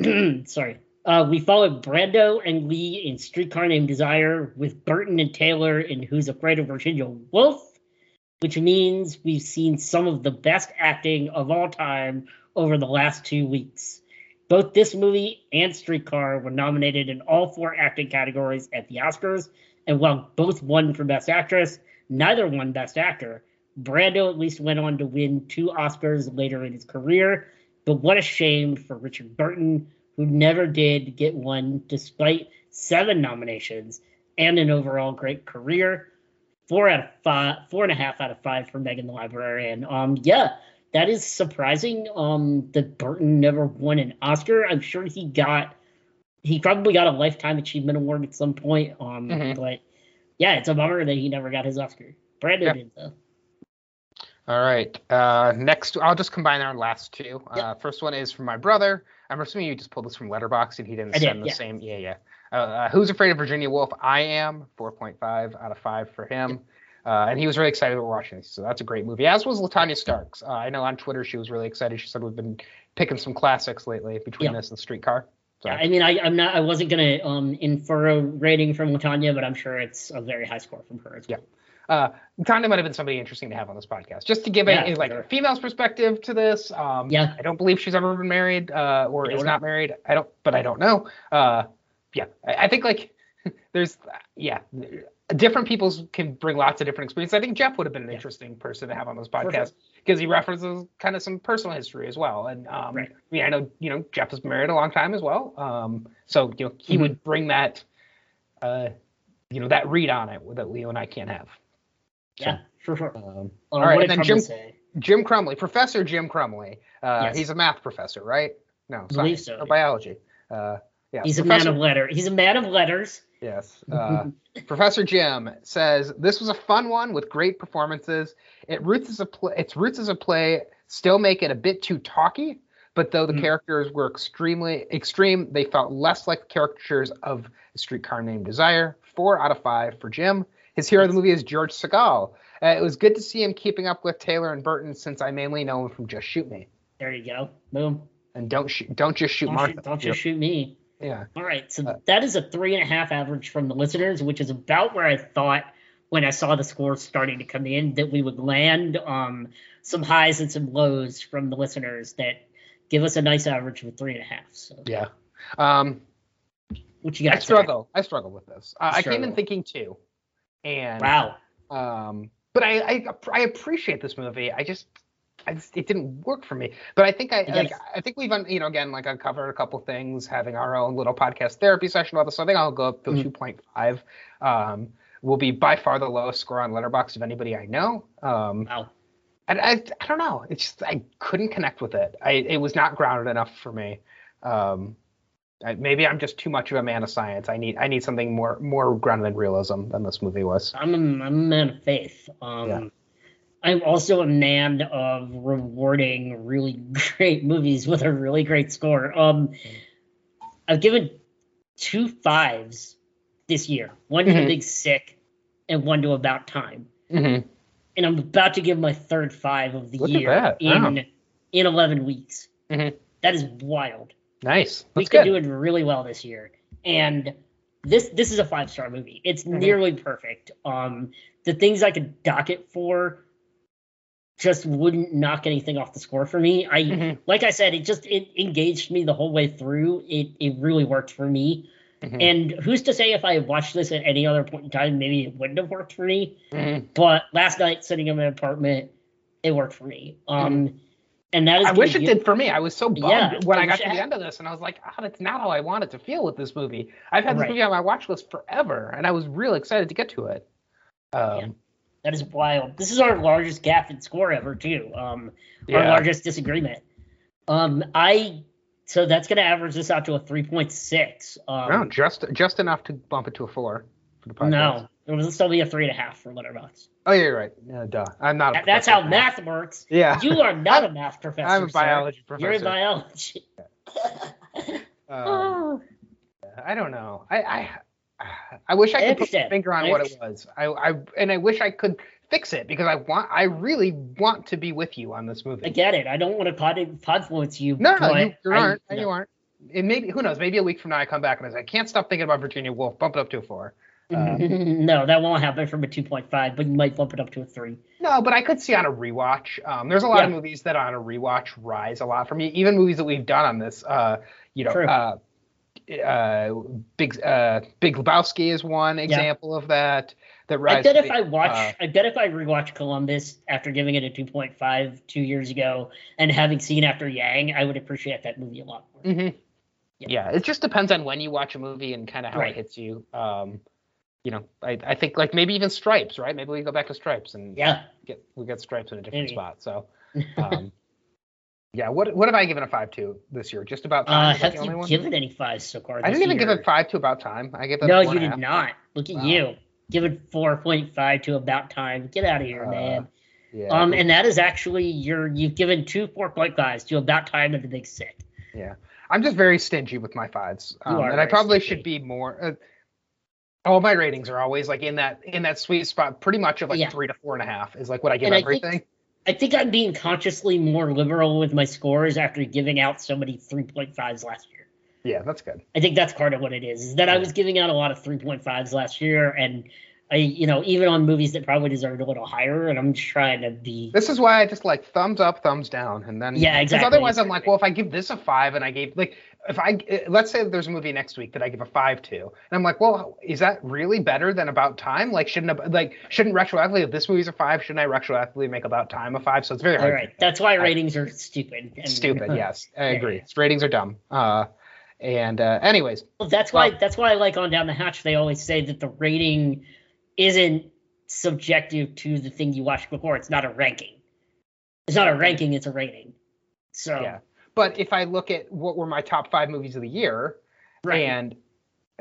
<clears throat> sorry. Uh, we followed Brando and Lee in Streetcar Named Desire with Burton and Taylor in Who's Afraid of Virginia Woolf, which means we've seen some of the best acting of all time over the last two weeks. Both this movie and Streetcar were nominated in all four acting categories at the Oscars, and while both won for Best Actress, neither won Best Actor. Brando at least went on to win two Oscars later in his career, but what a shame for Richard Burton, who never did get one despite seven nominations and an overall great career. Four out of five, four and a half out of five for Megan the Librarian. Um, yeah, that is surprising. Um, that Burton never won an Oscar. I'm sure he got, he probably got a lifetime achievement award at some point. Um, Mhm. but yeah, it's a bummer that he never got his Oscar. Brando Yeah. did though. All right. Uh, next, I'll just combine our last two. Uh, first one is from my brother. I'm assuming you just pulled this from Letterboxd and he didn't I did, send the yeah. same. Yeah, yeah. Uh, uh, Who's Afraid of Virginia Woolf? I am 4.5 out of 5 for him. Uh, and he was really excited about watching this. So that's a great movie, as was Latanya Starks. Uh, I know on Twitter she was really excited. She said we've been picking some classics lately between Yeah. this and Streetcar. So, Yeah, I mean, I, I'm not, I wasn't gonna um infer a rating from Latanya, but I'm sure it's a very high score from her as well. Uh, Tanya might have been somebody interesting to have on this podcast, just to give Yeah, a, like sure. a female's perspective to this. Um, Yeah. I don't believe she's ever been married uh, or is not married. I don't, but I don't know. Uh, yeah, I, I think like <laughs> there's yeah, different people can bring lots of different experiences. I think Jeff would have been an Yeah. interesting person to have on this podcast because he references kind of some personal history as well. And um, Right. I mean, I know you know Jeff was married a long time as well. Um, so you know he Mhm. would bring that. Uh, you know that read on it that Leo and I can't have. Yeah, for sure. Um, Uh, all right, and then Jim say? Jim Crumley, Professor Jim Crumley. Uh, Yes. He's a math professor, right? No, Believe so, or yeah. biology. Uh, yeah, He's a man of letter. He's a man of letters. Yes. <laughs> Uh, Professor Jim says this was a fun one with great performances. It roots as a play. Its roots as a play still make it a bit too talky, but though the Mm. characters were extremely extreme, they felt less like characters of a streetcar named Desire. Four out of five for Jim. His hero of the movie is George Segal. Uh, it was good to see him keeping up with Taylor and Burton since I mainly know him from Just Shoot Me There you go. Boom. and don't shoot, don't just shoot Don't, Martha. shoot, don't just shoot me. Yeah. All right, so Uh, that is a three and a half average from the listeners, which is about where I thought when I saw the scores starting to come in that we would land. Um, some highs and some lows from the listeners that give us a nice average of three and a half. So, Yeah. Um, what you got? I struggle. I struggle with this. Uh, I came in thinking two, and Wow. um, but I, I I appreciate this movie. I just. I just, it didn't work for me, but I think I like, I think we've you know again like uncovered a couple things, having our own little podcast therapy session about this. So I think I'll go up to Mhm. two point five. Um, will be by far the lowest score on Letterboxd of anybody I know. Um, Wow. and I, I don't know. It's just I couldn't connect with it. I it was not grounded enough for me. Um, maybe I'm just too much of a man of science. I need I need something more more grounded in realism than this movie was. I'm a, I'm a man of faith. Um, Yeah. I'm also a man of rewarding really <laughs> great movies with a really great score. Um, I've given two fives this year, one to Mhm. The Big Sick and one to About Time. Mm-hmm. And I'm about to give my third five of the Look year in Wow. in 11 weeks. Mhm. That is wild. Nice. we That's could good. do it really well this year. And this this is a five star movie. It's Mhm. nearly perfect. Um, the things I could dock it for just wouldn't knock anything off the score for me. I Mhm. like I said, it just it engaged me the whole way through. It it really worked for me. Mhm. And who's to say if I watched this at any other point in time, maybe it wouldn't have worked for me. Mhm. But last night, sitting in my apartment, it worked for me. Um, and that is I wish it did for me. I was so bummed Yeah, when I got to the end of this, and I was like, "Oh, that's not how I wanted to feel with this movie." I've had this Right. movie on my watch list forever, and I was real excited to get to it. Um, Yeah. That is wild. This is our largest gap in score ever, too. Um, our largest disagreement. Um, I so that's going to average this out to a three point six. Um, No, just just enough to bump it to a four for the podcast. no, it will still be a three and a half for Letterboxd. Oh, yeah, you're right. Yeah, duh. I'm not. A That- that's how math works. Yeah. You are not a math professor. <laughs> I'm a sir. biology You're professor. in biology. <laughs> Um, <laughs> Oh. I don't know. I I, I wish I I could put my finger on what it was. I, I and I wish I could fix it because I want. I really want to be with you on this movie. I get it. I don't want to pod podfluence you. No, no, you, you I- aren't. no. You aren't. It maybe who knows? Maybe a week from now I come back and I say I can't stop thinking about Virginia Woolf. Bump it up to a four. Uh, <laughs> no, that won't happen from a 2.5, but you might bump it up to a 3. No, but I could see on a rewatch. Um, there's a lot of movies that on a rewatch rise a lot for me. Even movies that we've done on this. Uh, you know, uh, uh, Big uh, Big Lebowski is one example of that. That rise. I bet if the- I watch, uh, I bet if I rewatch Columbus after giving it a 2.5 two years ago and having seen After Yang, I would appreciate that movie a lot more. mhm. Yeah. Yeah, it just depends on when you watch a movie and kind of how Right. it hits you. Um, you know, I, I think like maybe even Stripes, right? Maybe we go back to Stripes and Yeah. get we get Stripes in a different Maybe. spot. So, <laughs> um, yeah. What what have I given a five to this year? Just about time. Uh, have you one? given any fives so far? I didn't even give year? it five to about time. I gave it. No, you did half. not. Look at Wow. you. Give it 4.5 to About Time. Get out of here, Uh, man. Yeah. Um, and that is actually your you've given two 4.5s to About Time and The Big Sick. Yeah. I'm just very stingy with my fives, You um, are and I probably stingy. should be more. Uh, all my ratings are always like in that in that sweet spot, pretty much of like Yeah. three to four and a half is like what I give And I think- everything. I think I'm being consciously more liberal with my scores after giving out so many 3.5s last year. yeah, that's good. I think that's part of what it is. Is that I was giving out a lot of 3.5s last year, and I, you know, even on movies that probably deserved a little higher, and I'm just trying to be. This is why I just like thumbs up, thumbs down, and then Yeah, exactly, Otherwise, I'm like, well, if I give this a five and I gave like if I let's say there's a movie next week that I give a five to, and I'm like, well, is that really better than About Time? Like, shouldn't like shouldn't retroactively if this movie's a five, shouldn't I retroactively make About Time a five? So it's very All hard. to right, that's why ratings are stupid. and- Stupid. <laughs> Yes, I agree. yeah. Ratings are dumb. Uh, and uh, anyways, Well, that's why Well- that's why I like on down the hatch. They always say that the rating isn't subjective to the thing you watched before. It's not a ranking. It's not a ranking. It's a rating. So yeah. But if I look at what were my top five movies of the year, right. and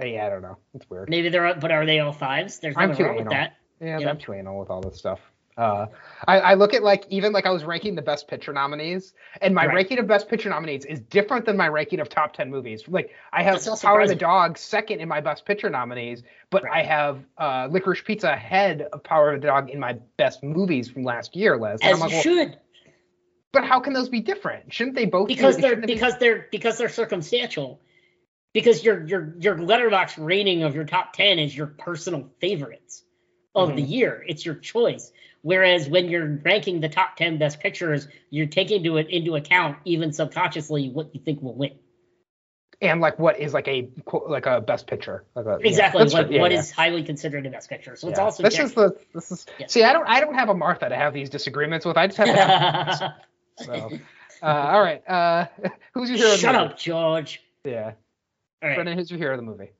uh, yeah, I don't know, it's weird. maybe they're but are they all fives? There's nothing wrong with anal. that. Yeah, Yeah. I'm too anal with all this stuff. Uh, I, I look at like even like I was ranking the best picture nominees, and my Right. ranking of best picture nominees is different than my ranking of top ten movies. Like I have Power of the. Dog second in my best picture nominees, but Right. I have uh, Licorice Pizza ahead of Power of the Dog in my best movies from last year list. As I'm you well, should, but how can those be different? Shouldn't they both? be- because they're shouldn't be- because they're because they're circumstantial. Because your your your Letterboxd rating of your top ten is your personal favorites of the Mhm. year. It's your choice. Whereas when you're ranking the top ten best pictures, you're taking into it into account even subconsciously what you think will win. and like what is like a quote- like a best picture? Like a, Exactly. that's What. Yeah, what yeah. is highly considered a best picture. So it's Yeah. also this is the this is Yeah. see I don't I don't have a Martha to have these disagreements with. I just have to have <laughs> so. Uh, all right. Uh, <laughs> who's your hero? of the Shut up, George. Yeah. All right. Brendan, who's your hero of the movie?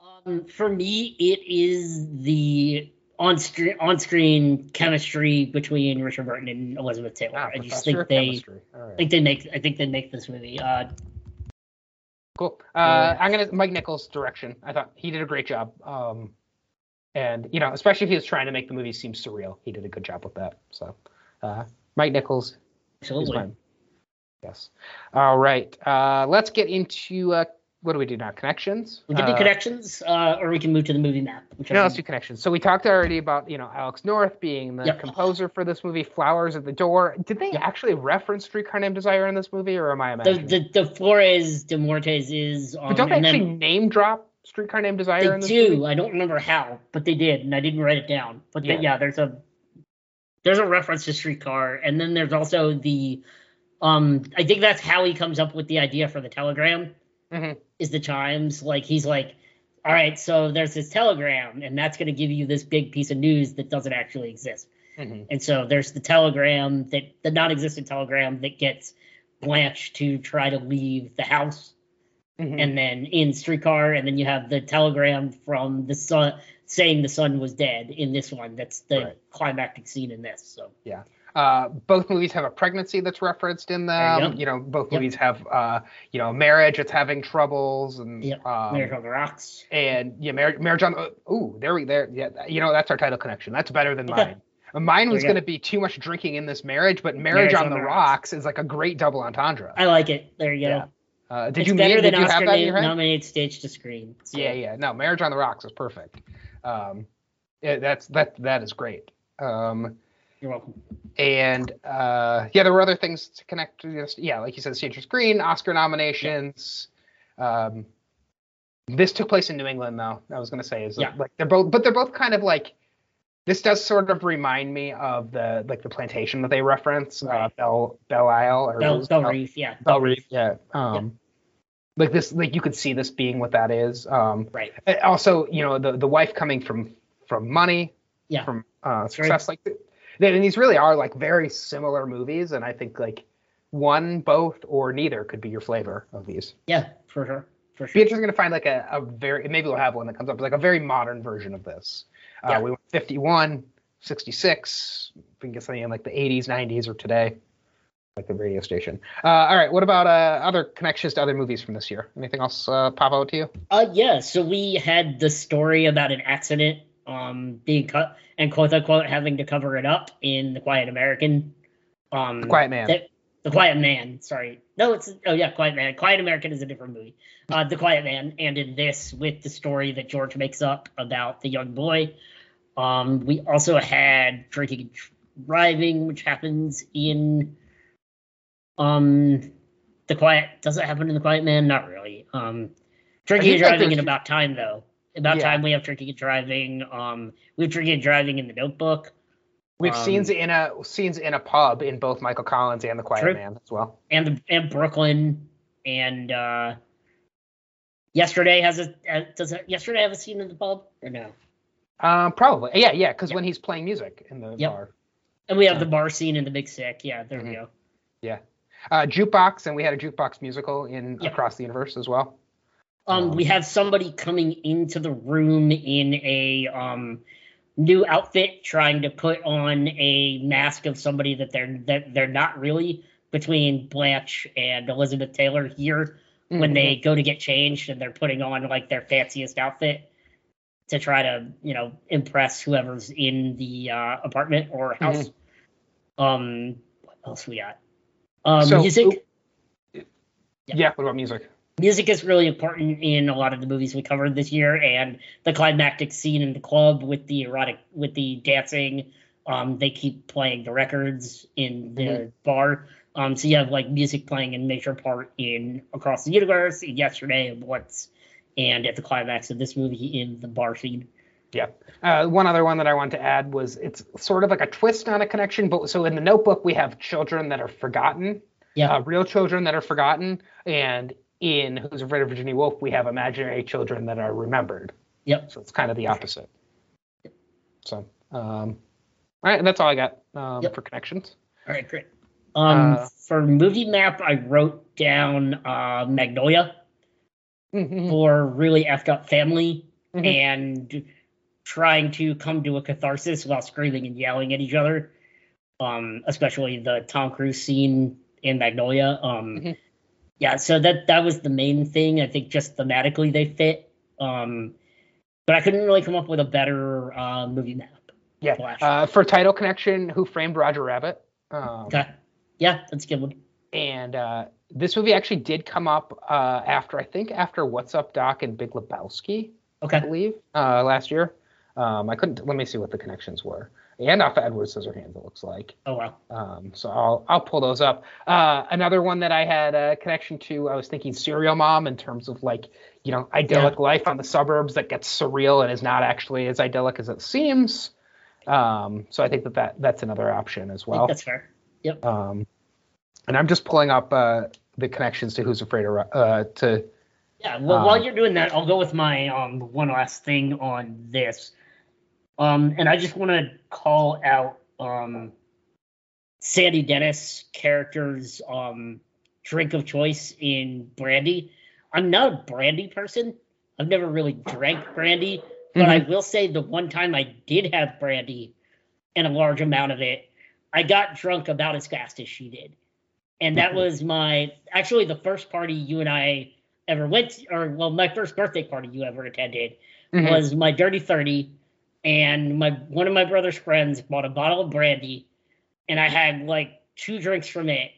Um, for me, it is the on screen on screen chemistry between Richard Burton and Elizabeth Taylor. Ah, I just think they I right. think they make I think they make this movie. Uh, Cool. Uh, Yeah. I'm gonna Mike Nichols' direction. I thought he did a great job. Um, and you know, especially if he was trying to make the movie seem surreal, he did a good job with that. So, uh, Mike Nichols absolutely. Yes. All right. Uh, let's get into uh, what do we do now? Connections. We can do Uh, connections, uh, or we can move to the movie map. No, let's do connections. So we talked already about you know Alex North being the Yep. composer for this movie, Flowers at the Door. Did they Yep. actually reference Streetcar Named Desire in this movie, or am I the, imagining? the the Flores de Mortes is um, but don't they and then actually name drop Streetcar Named Desire they in this do. movie? I don't remember how, but they did, and I didn't write it down. But yeah, Yeah. yeah there's a there's a reference to Streetcar, and then there's also the um I think that's how he comes up with the idea for the telegram. Mhm. Is the chimes like he's like, all right, so there's this telegram, and that's going to give you this big piece of news that doesn't actually exist. Mhm. And so there's the telegram that the non-existent telegram that gets Blanche to try to leave the house Mhm. and then in streetcar and then you have the telegram from the son saying the son was dead in this one that's the Right. climactic scene in this so Uh, both movies have a pregnancy that's referenced in them. You know, both Yep. movies have uh, you know, marriage that's having troubles and Yep. um, Marriage on the rocks and yeah, marriage, marriage on. Uh, ooh, there we there. Yeah, you know that's our title connection. That's better than mine. <laughs> Mine was going to be too much drinking in this marriage, but marriage, on, the rocks. is like a great double entendre. i like it there you go Yeah. Uh, did it's you better mean, than did you have Oscar that in your nom- head? nominated stage to screen. So, Yeah, yeah. No, Marriage on the Rocks is perfect. Um, yeah, that's that that is great. Um, You're welcome. and uh, yeah, there were other things to connect to this. Yeah, like you said, Stage of Screen, Oscar nominations. Um, this took place in New England, though. I was gonna say is Yeah. like they're both, but they're both kind of like. This does sort of remind me of the like the plantation that they reference, uh, Right. Belle Belle Isle or Bell, was- Bell Reef, yeah. Belle Reef, yeah. Um, like this, like you could see this being what that is. Um, Right. uh, also, you know, the the wife coming from from money, Yeah. from uh, success, like and these really are like very similar movies, and I think like one, both, or neither could be your flavor of these. Yeah, for sure. For Be sure. interesting to find like a, a very maybe we'll have one that comes up like a very modern version of this. Uh, Yeah. We went 51, 66. If We can get something in like the 80s, 90s, or today, like the radio station. Uh, all right, what about uh, other connections to other movies from this year? Anything else uh, pop out to you? Uh, yeah, so we had the story about an accident um being cut and quote unquote having to cover it up in The Quiet American. Um, The Quiet Man. that- the Quiet Man, sorry. No, it's oh yeah, Quiet Man. Quiet American is a different movie. Uh, the Quiet Man, and in this with the story that George makes up about the young boy. Um, we also had drinking and driving, which happens in um the Quiet. Does it happen in the Quiet Man? Not really. Um, drinking and driving in about time though. About Yeah. time we have and driving. Um, we have and driving in the Notebook. We have Um, scenes in a scenes in a pub in both Michael Collins and The Quiet True. Man as well. and the and Brooklyn and uh yesterday has a uh, does it, yesterday have a scene in the pub or no? Um, probably, yeah, yeah, because Yep. when he's playing music in the Yep. bar, And we have the bar scene in the Big Sick. Yeah, there we Mhm. go. uh, jukebox, and we had a jukebox musical in Yep. Across the Universe as well. Um, Um, we have somebody coming into the room in a um new outfit, trying to put on a mask of somebody that they're that they're not really. Between Blanche and Elizabeth Taylor here, when Mhm. they go to get changed and they're putting on like their fanciest outfit to try to you know impress whoever's in the uh, apartment or house. Um, what else we got? Um, So- music. yeah. What about music? Music is really important in a lot of the movies we covered this year, and the climactic scene in the club with the erotic, with the dancing. Um, they keep playing the records in the Mhm. bar. Um, so you have like music playing a major part in Across the Universe, in Yesterday, and What's, and at the climax of this movie in the bar scene. Yeah. Uh, one other one that I wanted to add was it's sort of like a twist on a connection, but so in the Notebook we have children that are forgotten, Yeah, uh, real children that are forgotten, and in Who's Afraid of Virginia Woolf we have imaginary children that are remembered. Yep. So it's kind of the opposite. Yep. So, um, all right, that's all I got um, Yep. for connections. All right, great. Um, Uh, for movie map, I wrote down uh, Magnolia Mhm, for really effed up family mhm. and trying to come to a catharsis while screaming and yelling at each other. Um, especially the Tom Cruise scene in Magnolia. Um, Mhm. Yeah, so that that was the main thing. I think just thematically they fit. Um, but I couldn't really come up with a better uh, movie map. Yeah. Uh, for title connection, Who Framed Roger Rabbit? Um, Okay. Yeah, that's a good one. And uh, this movie actually did come up uh, after, I think, after What's Up, Doc and Big Lebowski, I believe, uh, last year. Um, I couldn't. Let me see what the connections were. And off of Edward Scissorhands, it looks like. Oh wow. Um, so I'll I'll pull those up. Uh, another one that I had a connection to, I was thinking Serial Mom in terms of like you know idyllic life on the suburbs that gets surreal and is not actually as idyllic as it seems. Um, so I think that, that that's another option as I think well. that's fair. Yep. Um, and I'm just pulling up uh, the connections to Who's Afraid of uh, to Yeah, well, Um, while you're doing that, I'll go with my um one last thing on this. Um, and I just want to call out um Sandy Dennis character's um drink of choice in brandy. I'm not a brandy person. I've never really drank brandy, but I will say the one time I did have brandy and a large amount of it, I got drunk about as fast as she did. And that Mhm. was my actually the first party you and I ever went to, or well, my first birthday party you ever attended Mhm. was my dirty 30 and my one of my brother's friends bought a bottle of brandy and I had like two drinks from it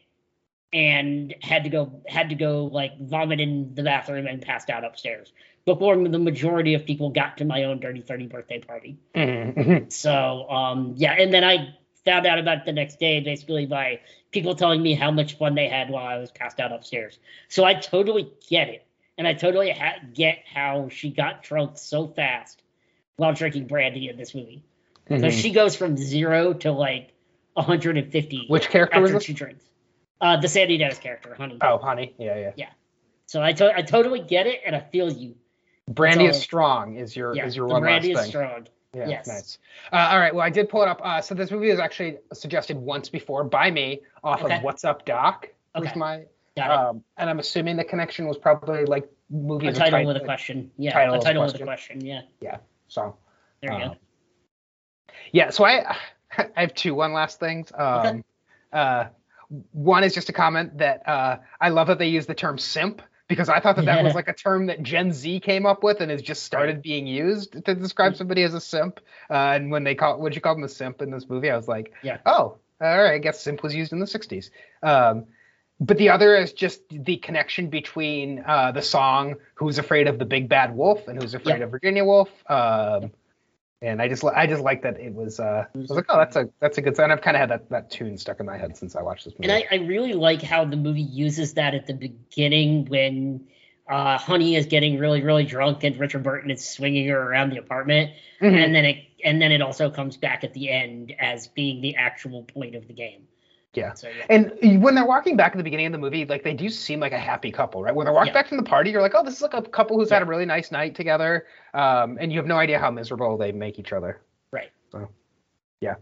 and had to go had to go like vomit in the bathroom and passed out upstairs before the majority of people got to my own dirty 30 birthday party. Mhm. <laughs> So um yeah, and then I found out about it the next day basically by people telling me how much fun they had while I was passed out upstairs. So I totally get it. And I totally ha- get how she got drunk so fast while drinking brandy in this movie. So Mhm. she goes from zero to like 150 Which character was after this? she drinks. Uh, the Sandy Dennis character, Honey. Oh, honey. Yeah, yeah. Yeah. So I, to- I totally get it, and I feel you. Brandy is strong. Is your Yeah, is your one brandy last is thing? strong. Yeah, Yes. nice. Uh, all right. Well, I did pull it up. Uh, so this movie was actually suggested once before by me off Okay. of What's Up Doc. Was Okay. my Got it. um, and I'm assuming the connection was probably like movies a with title with a question. Yeah, title a with a title with a question. Yeah. Yeah, So there you Um, go. yeah. So I <laughs> I have two one last things. Um, uh, one is just a comment that uh, I love that they use the term simp because I thought that that was like a term that Gen Z came up with and has just started being used to describe Mm. somebody as a simp. Uh, and when they call, would you call them a simp in this movie? I was like, Yeah. oh, all right. I guess simp was used in the '60s. Um, but the other is just the connection between uh, the song "Who's Afraid of the Big Bad Wolf" and "Who's Afraid Yeah. of Virginia Woolf." Um, and I just I just like that it was. Uh, I was like, oh, that's a that's a good sound. I've kind of had that, that tune stuck in my head since I watched this movie. And I, I really like how the movie uses that at the beginning when uh, Honey is getting really, really drunk and Richard Burton is swinging her around the apartment, Mhm. and then it and then it also comes back at the end as being the actual point of the game. Yeah. So yeah. And when they're walking back at the beginning of the movie, like they do seem like a happy couple, right? When they're walking Yeah. back from the party, you're like, oh, this is like a couple who's had a really nice night together, um, and you have no idea how miserable they make each other. Right. So, yeah.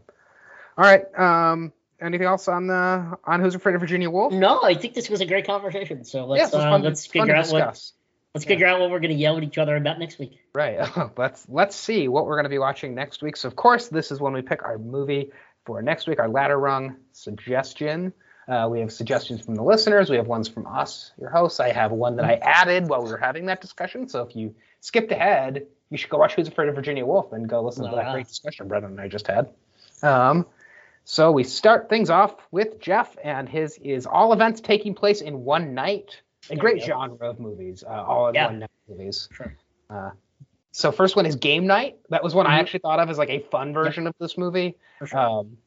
All right. Um, anything else on the on Who's Afraid of Virginia Woolf? No, I think this was a great conversation. So let's uh, let's figure out what let's Yeah. figure out what we're gonna yell at each other about next week. Right. <laughs> let's let's see what we're going to be watching next week. So of course, this is when we pick our movie for next week. Our ladder rung suggestion. Uh, we have suggestions from the listeners. We have ones from us, your hosts. I have one that I added while we were having that discussion. So if you skipped ahead, you should go watch Who's Afraid of Virginia Woolf and go listen to that great discussion Brendan and I just had. Um, so we start things off with Jeff, and his is all events taking place in one night. A great genre of movies, uh, all in Yeah. one night movies. Sure. Uh, so first one is Game Night. That was one I Mhm. actually thought of as like a fun version of this movie. Sure. Um,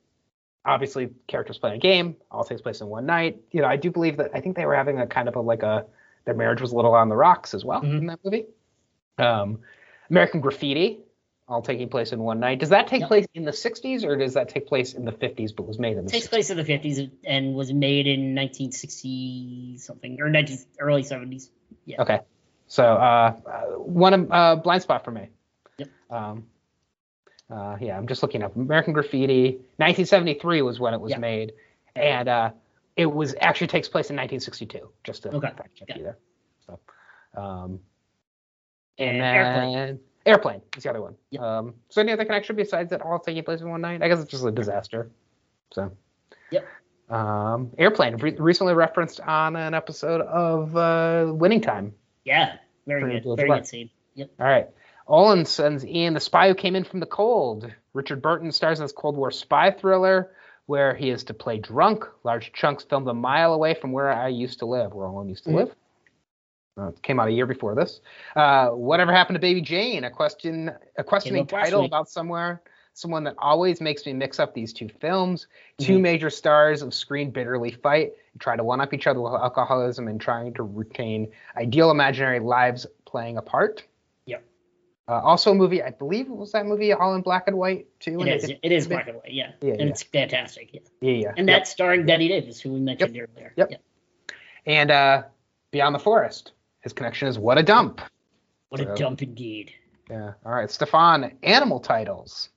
obviously, characters playing a game, all takes place in one night. You know, I do believe that I think they were having a kind of a like a their marriage was a little on the rocks as well Mhm. in that movie. Um, American Graffiti, all taking place in one night. Does that take Yep. place in the '60s or does that take place in the '50s but was made in the takes 60s? place in the 50s and was made in 1960 something or 19, early 70s. Yeah. Okay. So uh, one of- uh, blind spot for me. Yep. Um, uh, yeah, I'm just looking up American Graffiti. 1973 was when it was Yeah. made, and uh, it was actually takes place in 1962. Just to Okay. fact check Yeah. you there. So, um, and And then Airplane. Airplane is the other one. Yep. Um, so any other connection besides that all taking place in one night? I guess it's just a disaster. So. Yep. Um, Airplane re- recently referenced on an episode of uh, Winning Time. Yeah. Very good. Very good scene. Yep. All right. Olin sends Ian, the spy who came in from the cold. Richard Burton stars in this Cold War spy thriller where he is to play drunk. Large chunks filmed a mile away from where I used to live, where Olin used to Mhm. live. Uh, it came out a year before this. Uh, whatever happened to Baby Jane? A question, a questioning title about somewhere, someone that always makes me mix up these two films. Two Mhm. major stars of screen bitterly fight, try to one up each other with alcoholism and trying to retain ideal imaginary lives playing a part. Yep. Uh, also, a movie I believe was that movie all in black and white too. It did- It is black and white. Yeah. Yeah, and yeah. it's fantastic. Yeah. yeah, yeah. And Yep. that's starring Bette Davis, who we mentioned earlier. Yep. Yeah. and uh, Beyond the Forest. His connection is What a Dump. What So- a dump indeed. Yeah. All right, Stefan. Animal titles.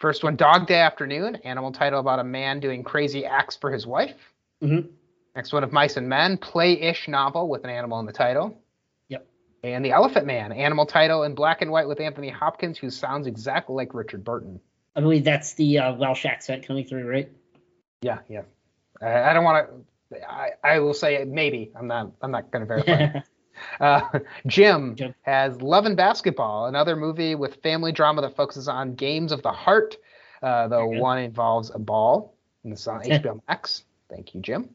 First one, Dog Day Afternoon. Animal title about a man doing crazy acts for his wife. hmm Next one of Mice and Men, play-ish novel with an animal in the title. Yep. And The Elephant Man, animal title in black and white with Anthony Hopkins, who sounds exactly like Richard Burton. I believe that's the uh, Welsh accent coming through, right? Yeah, yeah. I, I don't want to. I, I will say maybe. I'm not. I'm not going to verify. <laughs> uh, <laughs> Jim Jim. has Love and Basketball, another movie with family drama that focuses on games of the heart. Uh, good. one involves a ball, and it's on HBO Max. Thank you, Jim.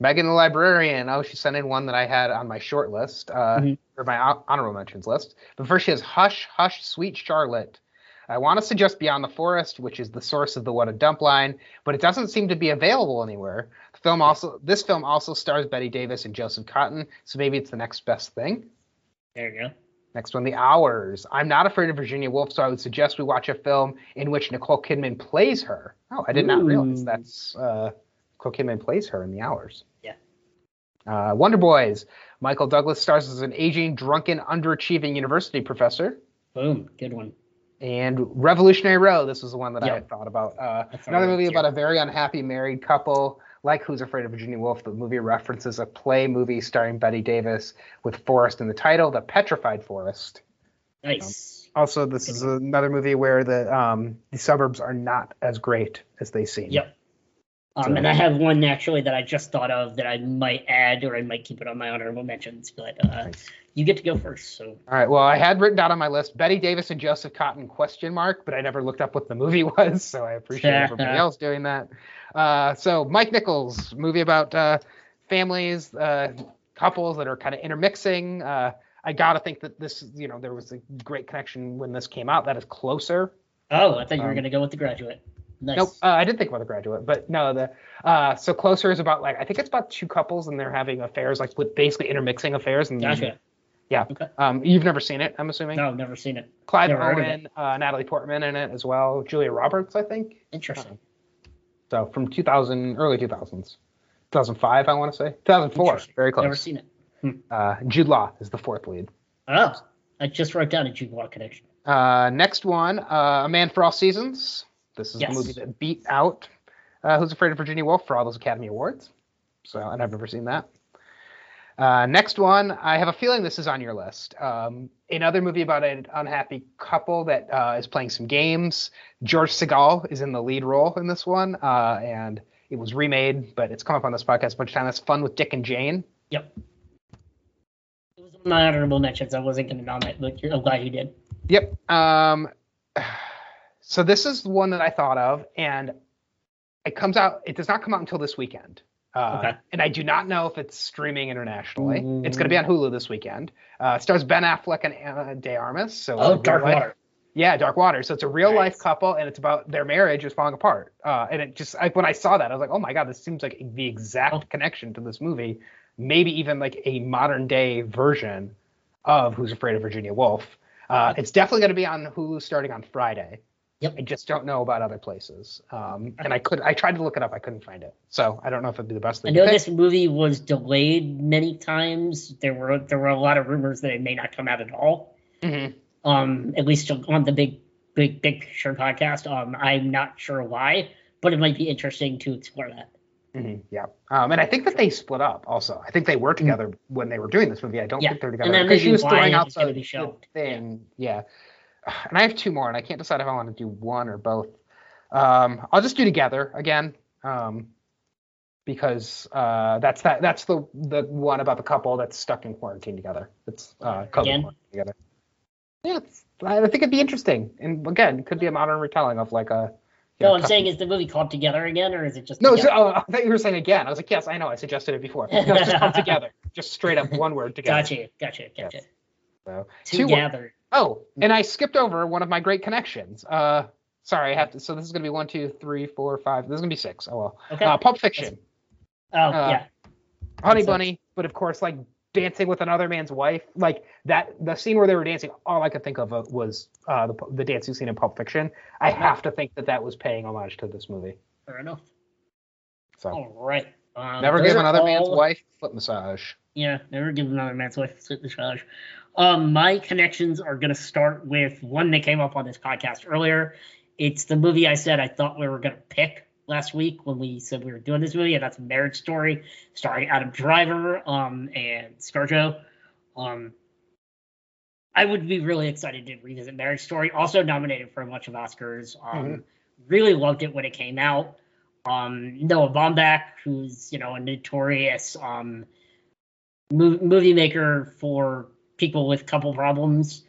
Megan the Librarian. Oh, she sent in one that I had on my short list, uh, Mhm. or my hon- honorable mentions list. But first, she has Hush, Hush, Sweet Charlotte. I want to suggest Beyond the Forest, which is the source of the What a Dump line, but it doesn't seem to be available anywhere. The film also, this film also stars Bette Davis and Joseph Cotten, so maybe it's the next best thing. There you go. Next one, The Hours. I'm not afraid of Virginia Woolf, so I would suggest we watch a film in which Nicole Kidman plays her. Oh, I did not realize that's uh, Nicole Kidman plays her in The Hours. Yeah. Uh, Wonder Boys. Michael Douglas stars as an aging, drunken, underachieving university professor. Boom. Good one. And Revolutionary Road. This was the one that I had thought about. Uh, another movie about a very unhappy married couple. Like Who's Afraid of Virginia Woolf, the movie references a play movie starring Bette Davis with Forest in the title, The Petrified Forest. Nice. Also, this is another movie where the um, the suburbs are not as great as they seem. Yep. Um, So- and I have one actually that I just thought of that I might add or I might keep it on my honorable mentions, but uh, Nice. you get to go first. So All right. Well, I had written down on my list Bette Davis and Joseph Cotten question mark, but I never looked up what the movie <laughs> was, so I appreciate <laughs> everybody else doing that. Uh, so Mike Nichols, movie about uh, families, uh, couples that are kind of intermixing. Uh, I gotta think that this, you know, there was a great connection when this came out. That is closer. oh, I thought you were Um, gonna go with the graduate. Nice. Nope, uh, I did think about the graduate, but no, the uh, so closer is about like I think it's about two couples and they're having affairs, like with basically intermixing affairs. And Gotcha. Yeah. Okay. Um, you've never seen it, I'm assuming. No, I've never seen it. Clive Never Owen, uh, Natalie Portman in it as well. Julia Roberts, I think. Interesting. So from 2000, early 2000s, 2005, I want to say 2004. Interesting. Very Never seen it. Uh, Jude Law is the fourth lead. Oh, I just wrote down a Jude Law connection. Uh, next one, uh, A Man for All Seasons. This is Yes. the movie that beat out uh, Who's Afraid of Virginia Woolf for all those Academy Awards. So, and I've never seen that. Uh, next one, I have a feeling this is on your list. Um, another movie about an unhappy couple that uh, is playing some games. George Segal is in the lead role in this one, uh, and it was remade, but it's come up on this podcast a bunch of times. It's Fun with Dick and Jane. Yep. It was my honorable mentions. I wasn't gonna nominate, but I'm glad you did. Yep. Um, so this is the one that I thought of, and it comes out. It does not come out until this weekend. Uh, Okay. And I do not know if it's streaming internationally. Mm. It's going to be on Hulu this weekend. Uh, it stars Ben Affleck and Ana de Armas. So Oh, Dark life- Water. Yeah, Dark Water. So it's a real life couple, and it's about their marriage is falling apart. Uh, and it just like when I saw that, I was like, oh my god, this seems like the exact Oh. connection to this movie. Maybe even like a modern day version of Who's Afraid of Virginia Woolf. Uh, it's definitely going to be on Hulu starting on Friday. Yep. I just don't know about other places. Um, and I could I tried to look it up, I couldn't find it. So I don't know if it'd be the best thing. I know this movie was delayed many times. There were there were a lot of rumors that it may not come out at all. Mhm. Um, at least on the big big big picture podcast. Um, I'm not sure why, but it might be interesting to explore that. Mhm, Yeah. Um, and I think that they split up also. I think they were together when they were doing this movie. I don't Mm. Yeah. think they're together because she was throwing out the, the thing. Yeah. <sighs> And I have two more, and I can't decide if I want to do one or both. Um, I'll just do together again. Um, because uh, that's that that's the the one about the couple that's stuck in quarantine together. It's uh, together. Yeah, it's, I think it'd be interesting, and again, it could be a modern retelling of like a. No, know, I'm saying is the movie called Together again, or is it just no, so, oh, I thought you were saying again. I was like, yes, I know. I suggested it before. No, just come <laughs> together. Just straight up one word together. Gotcha, gotcha, gotcha. Yes. So, two wo- Together. Oh, and I skipped over one of my great connections. Uh, sorry, I have to. So this is gonna be one, two, three, four, five. This is gonna be six. Oh well. Okay. Uh, Pulp Fiction, oh uh, yeah. Honey sense. Bunny, but of course, like dancing with another man's wife, like that. The scene where they were dancing, all I could think of uh, was uh, the the dancing scene in Pulp Fiction. I have to think that that was paying homage to this movie. Fair enough. So All right. Um, never give another man's wife foot massage. Yeah, never give another man's wife foot massage. Um, my connections are gonna start with one that came up on this podcast earlier. It's the movie I said I thought we were gonna pick last week when we said we were doing this movie, and that's Marriage Story, starring Adam Driver um, and ScarJo. Um, I would be really excited to revisit Marriage Story. Also nominated for a bunch of Oscars. Um, Mhm. Really loved it when it came out. Um, Noah Baumbach, who's you know a notorious um, mo- movie maker for people with couple problems.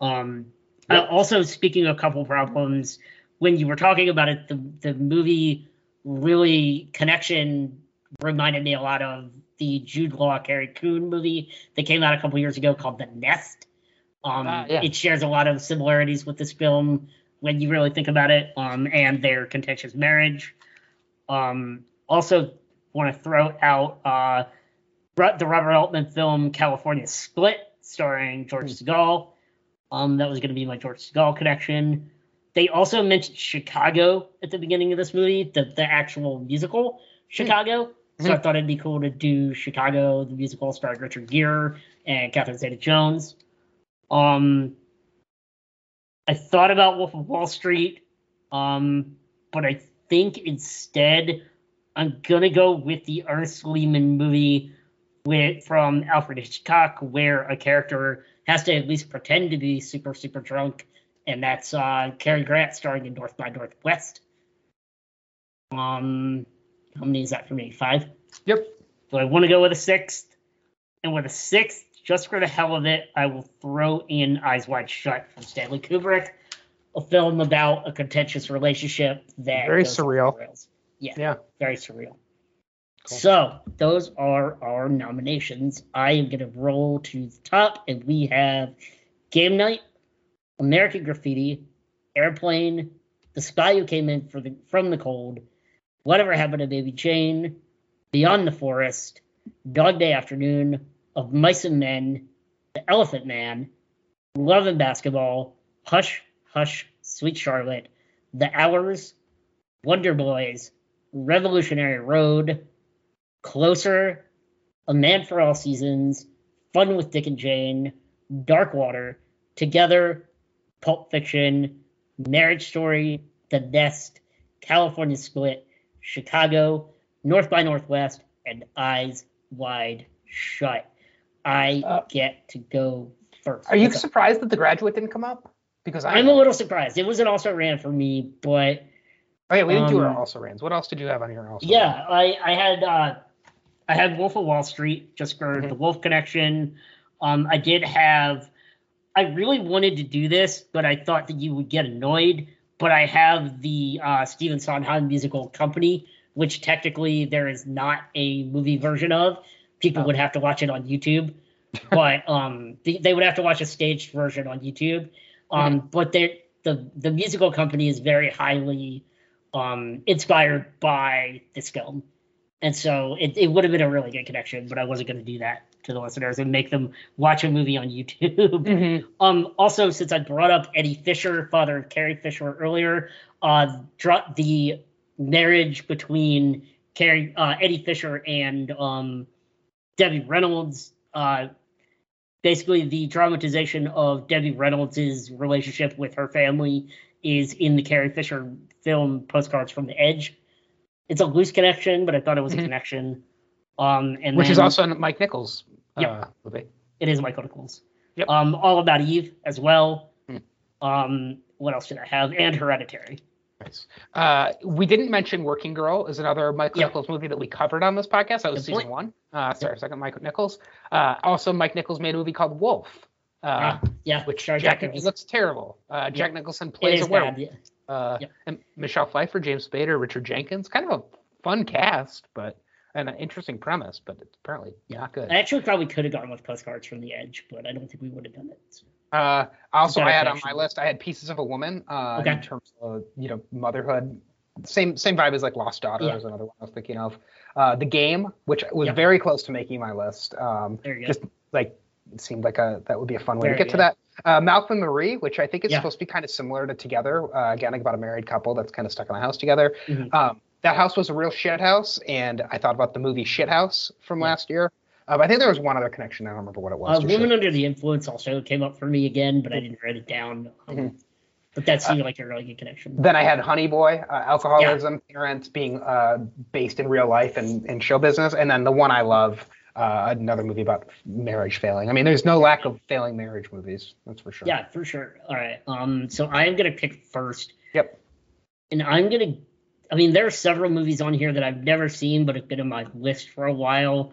Um, Yep. uh, also, speaking of couple problems, when you were talking about it, the the movie really connection reminded me a lot of the Jude Law Carrie Coon movie that came out a couple years ago called The Nest. Um, Ah, yeah. It shares a lot of similarities with this film when you really think about it, um, and their contentious marriage. Um, also, want to throw out uh, the Robert Altman film California Split, starring George Segal. Um, that was going to be my George Segal connection. They also mentioned Chicago at the beginning of this movie, the, the actual musical Chicago. So I Mhm. thought it'd be cool to do Chicago, the musical starring Richard Gere and Catherine Zeta-Jones. Um, I thought about Wolf of Wall Street, um, but I think instead I'm gonna go with the Ernest Lehman movie with from Alfred Hitchcock, where a character has to at least pretend to be super super drunk, and that's uh, Cary Grant starring in North by Northwest. Um, how many is that for me? Five. Yep. So I want to go with a sixth, and with a sixth, just for the hell of it, I will throw in Eyes Wide Shut from Stanley Kubrick, a film about a contentious relationship that Very surreal. Yeah, Yeah. very surreal. Cool. So those are our nominations. I am gonna roll to the top, and we have Game Night, American Graffiti, Airplane, The Spy Who Came In for the from the Cold, Whatever Happened to Baby Jane, Beyond the Forest, Dog Day Afternoon, Of Mice and Men, The Elephant Man, Love and Basketball, Hush, Hush, Sweet Charlotte, The Hours, Wonder Boys, Revolutionary Road, Closer, A Man for All Seasons, Fun with Dick and Jane, Dark Water, Together, Pulp Fiction, Marriage Story, The Nest, California Split, Chicago, North by Northwest, and Eyes Wide Shut. I Uh, get to go first. Are you What's up? surprised that The Graduate didn't come up? Because I I'm a little surprised. It was an also ran for me, but Oh yeah, we didn't do our um, also rans. What else did you have on your also? yeah, I I had uh I had Wolf of Wall Street just for Mhm. the Wolf connection. Um, I did have. I really wanted to do this, but I thought that you would get annoyed. But I have the uh, Stephen Sondheim musical Company, which technically there is not a movie version of. People Oh. would have to watch it on YouTube, but <laughs> um, they, they would have to watch a staged version on YouTube. Um, but the the musical company is very highly um, inspired by this film. And so it, it would have been a really good connection, but I wasn't going to do that to the listeners and make them watch a movie on <laughs> YouTube. Mhm. um, also, since I brought up Eddie Fisher, father of Carrie Fisher earlier, uh, the marriage between Carrie, uh, Eddie Fisher and um, Debbie Reynolds, uh, basically the dramatization of Debbie Reynolds' relationship with her family is in the Carrie Fisher film Postcards from the Edge. It's a loose connection, but I thought it was a connection. Um, and Which is also Mike Nichols' uh, Yep. movie. it is Michael Nichols. Yep. Um, All About Eve as well. Hmm. Um, what else did I have? And Hereditary. Nice. Uh, we didn't mention Working Girl is another Michael Yep. Nichols movie that we covered on this podcast. That was Good season point. one. Uh, sorry, second Mike Nichols. Uh, also, Mike Nichols made a movie called Wolf, uh, Ah, yeah, which Jack Nicholson. looks terrible. Uh, Jack Nicholson plays a werewolf. bad. Yeah. Uh, Yep. and Michelle Pfeiffer, James Spader, Richard Jenkins. Kind of a fun cast, but and an interesting premise, but it's apparently not good. I actually probably could have gone with Postcards from the Edge, but I don't think we would have done it. Uh, also, I had on my list. I had Pieces of a Woman. Uh, Okay. in terms of you know motherhood. Same same vibe as like Lost Daughter Yeah. is another one I was thinking of. Uh, the Game, which was Yep. very close to making my list. Um, There you go. just like it seemed like a that would be a fun way Very to get to that. Uh, Malcolm and Marie, which I think is Yeah. supposed to be kind of similar to Together. Uh, again, about a married couple that's kind of stuck in a house together. Mhm. Um, that house was a real shit house, and I thought about the movie Shit House from Yeah. last year. Uh, I think there was one other connection. I don't remember what it was. Uh, Women sure. Under the Influence also came up for me again, but I didn't write it down. Um, Mhm. But that seemed like a really good connection. Then I had Honey Boy, uh, alcoholism, parents being uh, based in real life and, and show business, and then the one I love, uh, another movie about marriage failing. I mean, there's no lack of failing marriage movies, that's for sure. Yeah, for sure. All right. Um, so I am gonna pick first. Yep. And I'm gonna. I mean, there are several movies on here that I've never seen, but have been on my list for a while.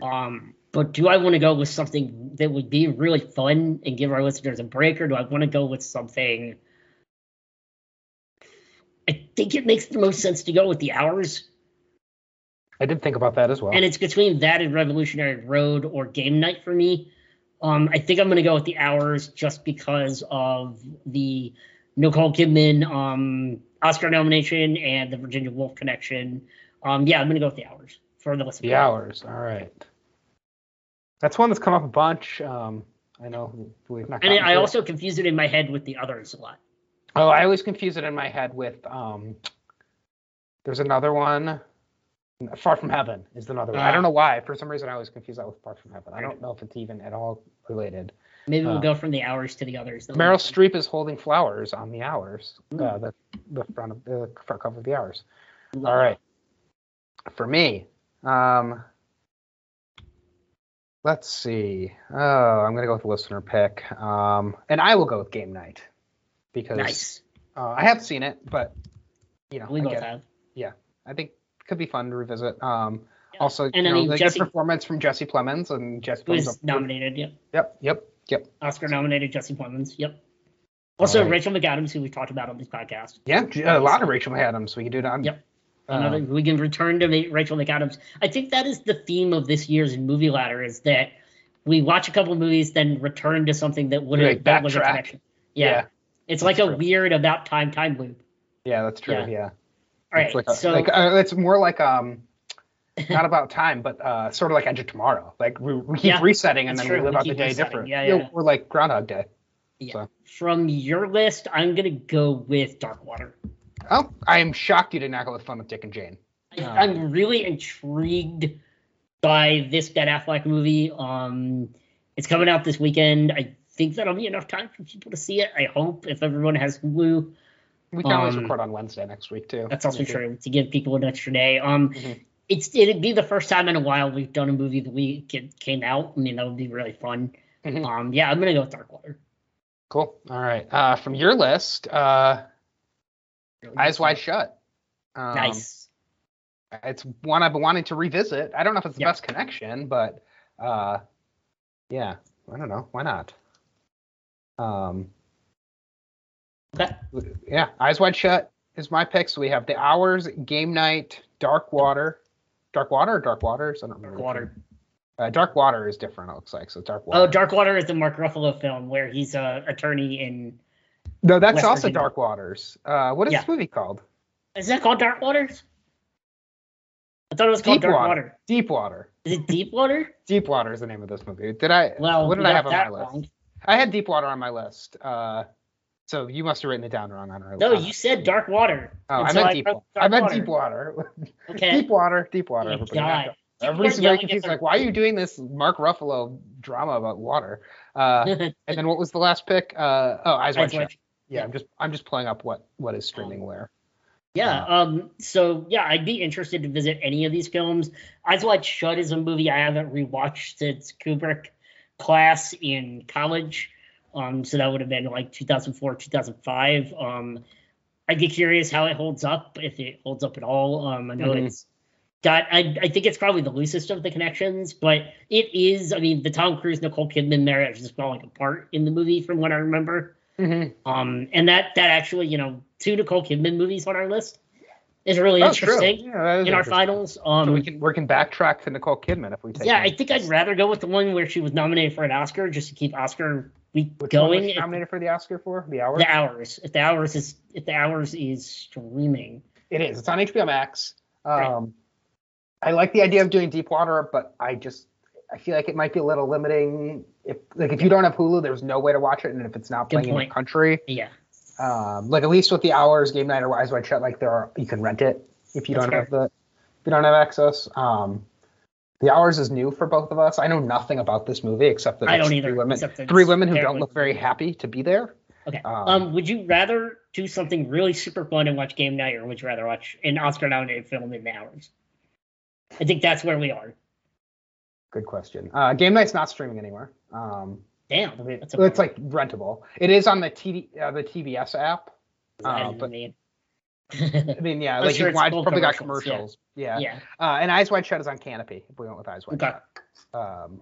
Um, but do I want to go with something that would be really fun and give our listeners a break, or do I want to go with something? I think it makes the most sense to go with the hours. I did think about that as well. and it's between that and Revolutionary Road or Game Night for me. Um, I think I'm gonna go with the hours just because of the Nicole Kidman um, Oscar nomination and the Virginia Woolf connection. Um, yeah, I'm gonna go with the hours for the list. the hours. All right. That's one that's come up a bunch. Um, I know we've not. And I to it. also confuse it in my head with the others a lot. Oh, I always confuse it in my head with um. There's another one. Far from Heaven is another one. I Ah. don't know why. For some reason, I always confuse that with Far from Heaven. I don't know if it's even at all related. Maybe we'll Uh, go from the hours to the others. then. Meryl Streep is holding flowers on the hours. Mm. Uh, the the front of the front cover of the hours. Love All right. For me, um, let's see. Oh, I'm gonna go with the listener pick. Um, and I will go with Game Night because Nice. uh, I have seen it, but you know, We I, both get- have. I think it could be fun to revisit. Um, Yeah. also, And you I know, mean, the Jesse- good performance from Jesse Plemons and Jesse Plemons. was nominated? Yep. Yep, yep, yep. Oscar nominated Jesse Plemons. Yep. Also, Alright. Rachel McAdams, who we talked about on this podcast. Yeah, a lot of Rachel McAdams. We can do that. on- Yep. uh, Another, we can return to Rachel McAdams. I think that is the theme of this year's movie ladder: is that we watch a couple movies, then return to something that would have that was a connection. Yeah, yeah, it's like a true. weird about time time loop. yeah, that's true. Yeah. Yeah. Right, It's like a, so like uh, it's more like um <laughs> not about time, but uh sort of like Edge of Tomorrow. Like we, we keep Yeah, resetting and then true. we live We out the day resetting. different. Yeah, You know, yeah. We're like Groundhog Day. yeah. so. from your list, I'm gonna go with Dark Water. Oh, I am shocked you did not go with Fun with Dick and Jane. I- Uh, I'm really intrigued by this Ben Affleck movie. Um, it's coming out this weekend. I think that'll be enough time for people to see it. I hope if everyone has Hulu, We can always Um, record on Wednesday next week too. that's also Maybe. true to give people an extra day. Um, Mhm. it's it'd be the first time in a while we've done a movie the week it came out. I mean, that would be really fun. Mhm. Um, yeah, I'm gonna go with Darkwater. Cool. All right. Uh, from your list, uh, Eyes Wide Shut. Um, Nice. It's one I've been wanting to revisit. I don't know if it's the Yep. best connection, but uh, yeah, I don't know. Why not? Um, Okay. yeah, Eyes Wide Shut is my pick. So we have The Hours, Game Night, Dark Water. Dark Water or Dark Waters? I don't remember. Dark Water. Uh, Dark Water is different, it looks like. So Dark Water. Oh, Dark Water is the Mark Ruffalo film where he's a attorney in. no, that's West also Virginia. Dark Waters. Uh, what is Yeah. this movie called? Is that called Dark Waters? I thought it was called Deep Water. Darkwater. Deep Water. Is it Deep Water? <laughs> Deep Water is the name of this movie. Did I? Well, what did I have on my that list? wrong. I had Deep Water on my list. Uh, so you must have written it down wrong on our No, you said Dark Water. Oh, I meant Deep. Water. I meant Darkwater. Deep Water. <laughs> Okay. Deep Water. Deep Water. Everybody. God. Everybody's confused. Like, why are you doing this Mark Ruffalo drama about water? Uh, <laughs> and then what was the last pick? Uh, oh, Eyes Wide Shut. Yeah, I'm just I'm just pulling up what what is streaming where. Yeah. Um. So yeah, I'd be interested to visit any of these films. Eyes Wide Shut is a movie I haven't rewatched since Kubrick class in college. Um. So that would have been like 2004, 2005. Um. I'd be curious how it holds up, if it holds up at all. Um. I know Mhm. it's got. I I think it's probably the loosest of the connections, but it is. I mean, the Tom Cruise Nicole Kidman marriage is falling apart in the movie, from what I remember. Mm-hmm. Um, and that that actually, you know, two Nicole Kidman movies on our list is really true. interesting Yeah, is in our finals. Um, So we can we can backtrack to Nicole Kidman if we take. yeah. I think I'd rather go with the one where she was nominated for an Oscar just to keep Oscar week Which one going. If nominated for the Oscar for the hour. the hours, if the hours is if the hours is streaming, It is. It's on HBO Max. Right. Um, I like the idea of doing deep water, but I just I feel like it might be a little limiting. If like if you don't have Hulu, there's no way to watch it, and if it's not Good playing in your country, yeah, um, like at least with the hours, game night or Eyes Wide Shut, like there are you can rent it if you That's don't have the if you don't have access. Um, the hours is new for both of us. I know nothing about this movie except that I it's don't either. Three women, three women who don't look very happy to be there. Okay. Um, Um, would you rather do something really super fun and watch Game Night, or would you rather watch an Oscar-nominated film in the hours? I think that's where we are. Good question. Uh, game night's not streaming anywhere. Um, Damn, I mean, that's a it's like rentable. It is on the TD, uh, the TBS app. I Uh, but mean. I mean, yeah, <laughs> like sure you watch, probably got commercials, commercials. Yeah. yeah. Uh, and Eyes Wide Shut is on Kanopy. If we went with Eyes Wide Okay. Shut. Um,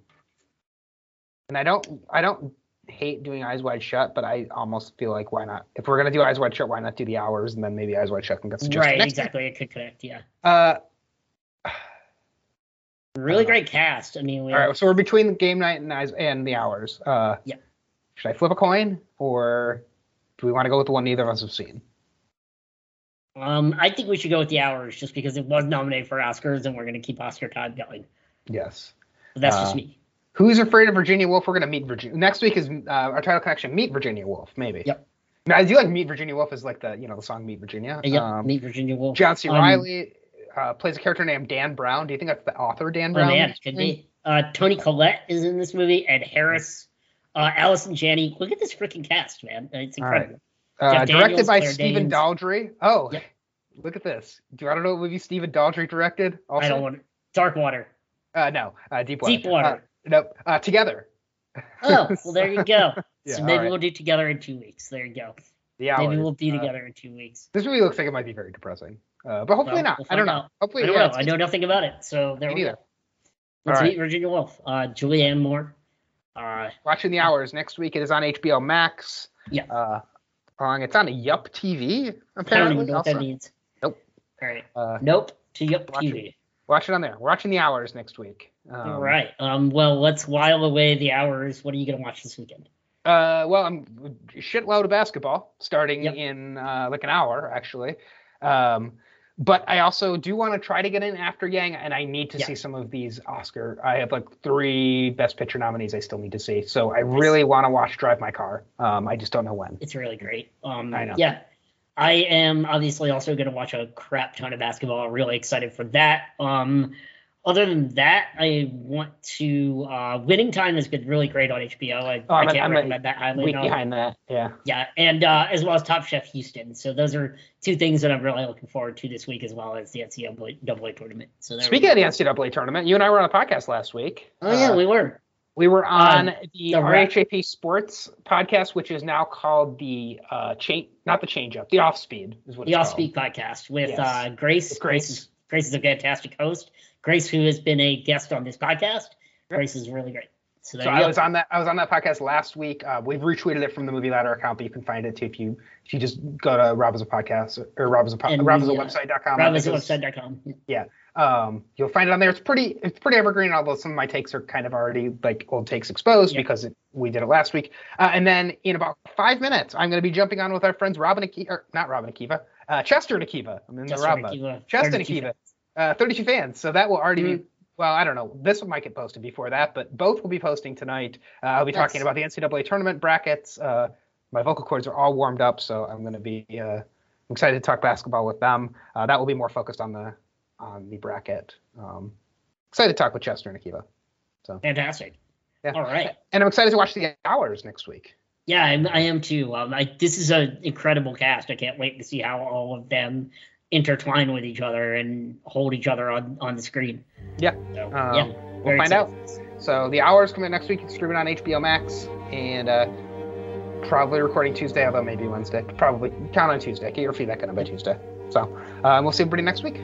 and I don't, I don't hate doing Eyes Wide Shut, but I almost feel like why not? If we're gonna do Eyes Wide Shut, why not do the hours and then maybe Eyes Wide Shut can get suggested Right, next exactly. It could connect. Yeah. Uh, really great cast. I mean, we All right, so we're between the game night and eyes and the hours. Uh, Yeah. Should I flip a coin, or do we want to go with the one neither of us have seen? Um, I think we should go with the hours just because it was nominated for Oscars, and we're gonna keep Oscar time going. Yes. That's Uh, just me. Who's afraid of Virginia Woolf? We're gonna meet Virginia next week. Is uh, our title connection? Meet Virginia Woolf, maybe. Yep. Now, I do like Meet Virginia Woolf is like the you know the song Meet Virginia. Yep, Um, meet Virginia Woolf. John C. Um, Reilly uh, plays a character named Dan Brown. Do you think that's the author Dan Oh Brown? man, could be. Uh, Toni Collette is in this movie, Ed Harris, uh, Allison Janney. Look at this freaking cast, man. It's incredible. Uh, directed by Claire Stephen Danes. Daldry. Oh, Yep. look at this. Do you want to know what movie Stephen Daldry directed? Also, I don't want Dark Water. Uh, no, uh, Deep Water. Deep Water. Uh, nope. Uh, together. Oh, well, there you <laughs> go. Yeah, so maybe right. we'll do together in two weeks. There you go. The hours. Maybe we'll be Uh, together in two weeks. this movie looks like it might be very depressing, uh, but hopefully Well, not. we'll I don't find know. Hopefully, I don't yeah, know. I know nothing about it. So there we go. Let's All right. meet Virginia Woolf. Uh, Julianne Moore. Uh, Watching the hours next week. It is on HBO Max. Yeah. Uh, on it's on a Yup TV I don't apparently. know what that means. Nope. All right. Uh, Nope. To Yup Watch TV. watch it on there. We're watching the hours next week. Um, All right. Um. Well, let's while away the hours. What are you gonna watch this weekend? Uh, well, I'm shitload of basketball starting Yep. in uh, like an hour actually. Um, but I also do want to try to get in after Yang, and I need to Yeah. see some of these Oscar. I have like three Best Picture nominees I still need to see, so I really want to watch Drive My Car. Um, I just don't know when. It's really great. Um. I know. Yeah. I am obviously also gonna watch a crap ton of basketball. Really excited for that. Um. Other than that, I want to. Uh, Winning Time has been really great on HBO. I, Oh, I can't I'm a recommend that highly Week behind that, yeah. Yeah, and uh, as well as Top Chef Houston. So those are two things that I'm really looking forward to this week, as well as the NCAA tournament. So Speaking of the NCAA tournament, you and I were on a podcast last week. oh yeah, Uh, we were. We were on the, the rep- RHAP Sports podcast, which is now called the uh chain, not the change up, the off speed is what The Off. Speak podcast with Yes. uh, Grace. With Grace. Grace. is Grace is a fantastic host. Grace, who has been a guest on this podcast. Grace is really great. So So I was on that. I was on that podcast last week. Uh, we've retweeted it from the Movie Ladder account, but you can find it too if you if you just go to Rob is a podcast or Rob is a po- And Rob is a uh, website.com. Think it's- RobHasAWebsite.com. Um, you'll find it on there. It's pretty it's pretty evergreen, although some of my takes are kind of already like old takes exposed Yeah. because it, we did it last week. Uh, and then in about five minutes, I'm going to be jumping on with our friends Robin Akiva, not Robin Akiva, uh, Chester and Akiva. I'm in Just the Rob. Akiva, Chester and 32 Akiva. Uh, 32 fans. So that will already Mm-hmm. be. Well, I don't know. This one might get posted before that, but both will be posting tonight. Uh, I'll be talking about the NCAA tournament brackets. Uh, my vocal cords are all warmed up, so I'm going to be uh, excited to talk basketball with them. Uh, that will be more focused on the on the bracket. Um, excited to talk with Chester and Akiva. Fantastic. Yeah. All right. And I'm excited to watch the hours next week. Yeah, I'm, I am too. Um, I, this is an incredible cast. I can't wait to see how all of them intertwine with each other and hold each other on, on the screen. Yeah. So, Um, yeah. We'll find out. So the hours coming next week. It's streaming on HBO Max and uh, probably recording Tuesday, although maybe Wednesday. Probably count on Tuesday. Get your feedback on it by Tuesday. So uh, we'll see everybody next week.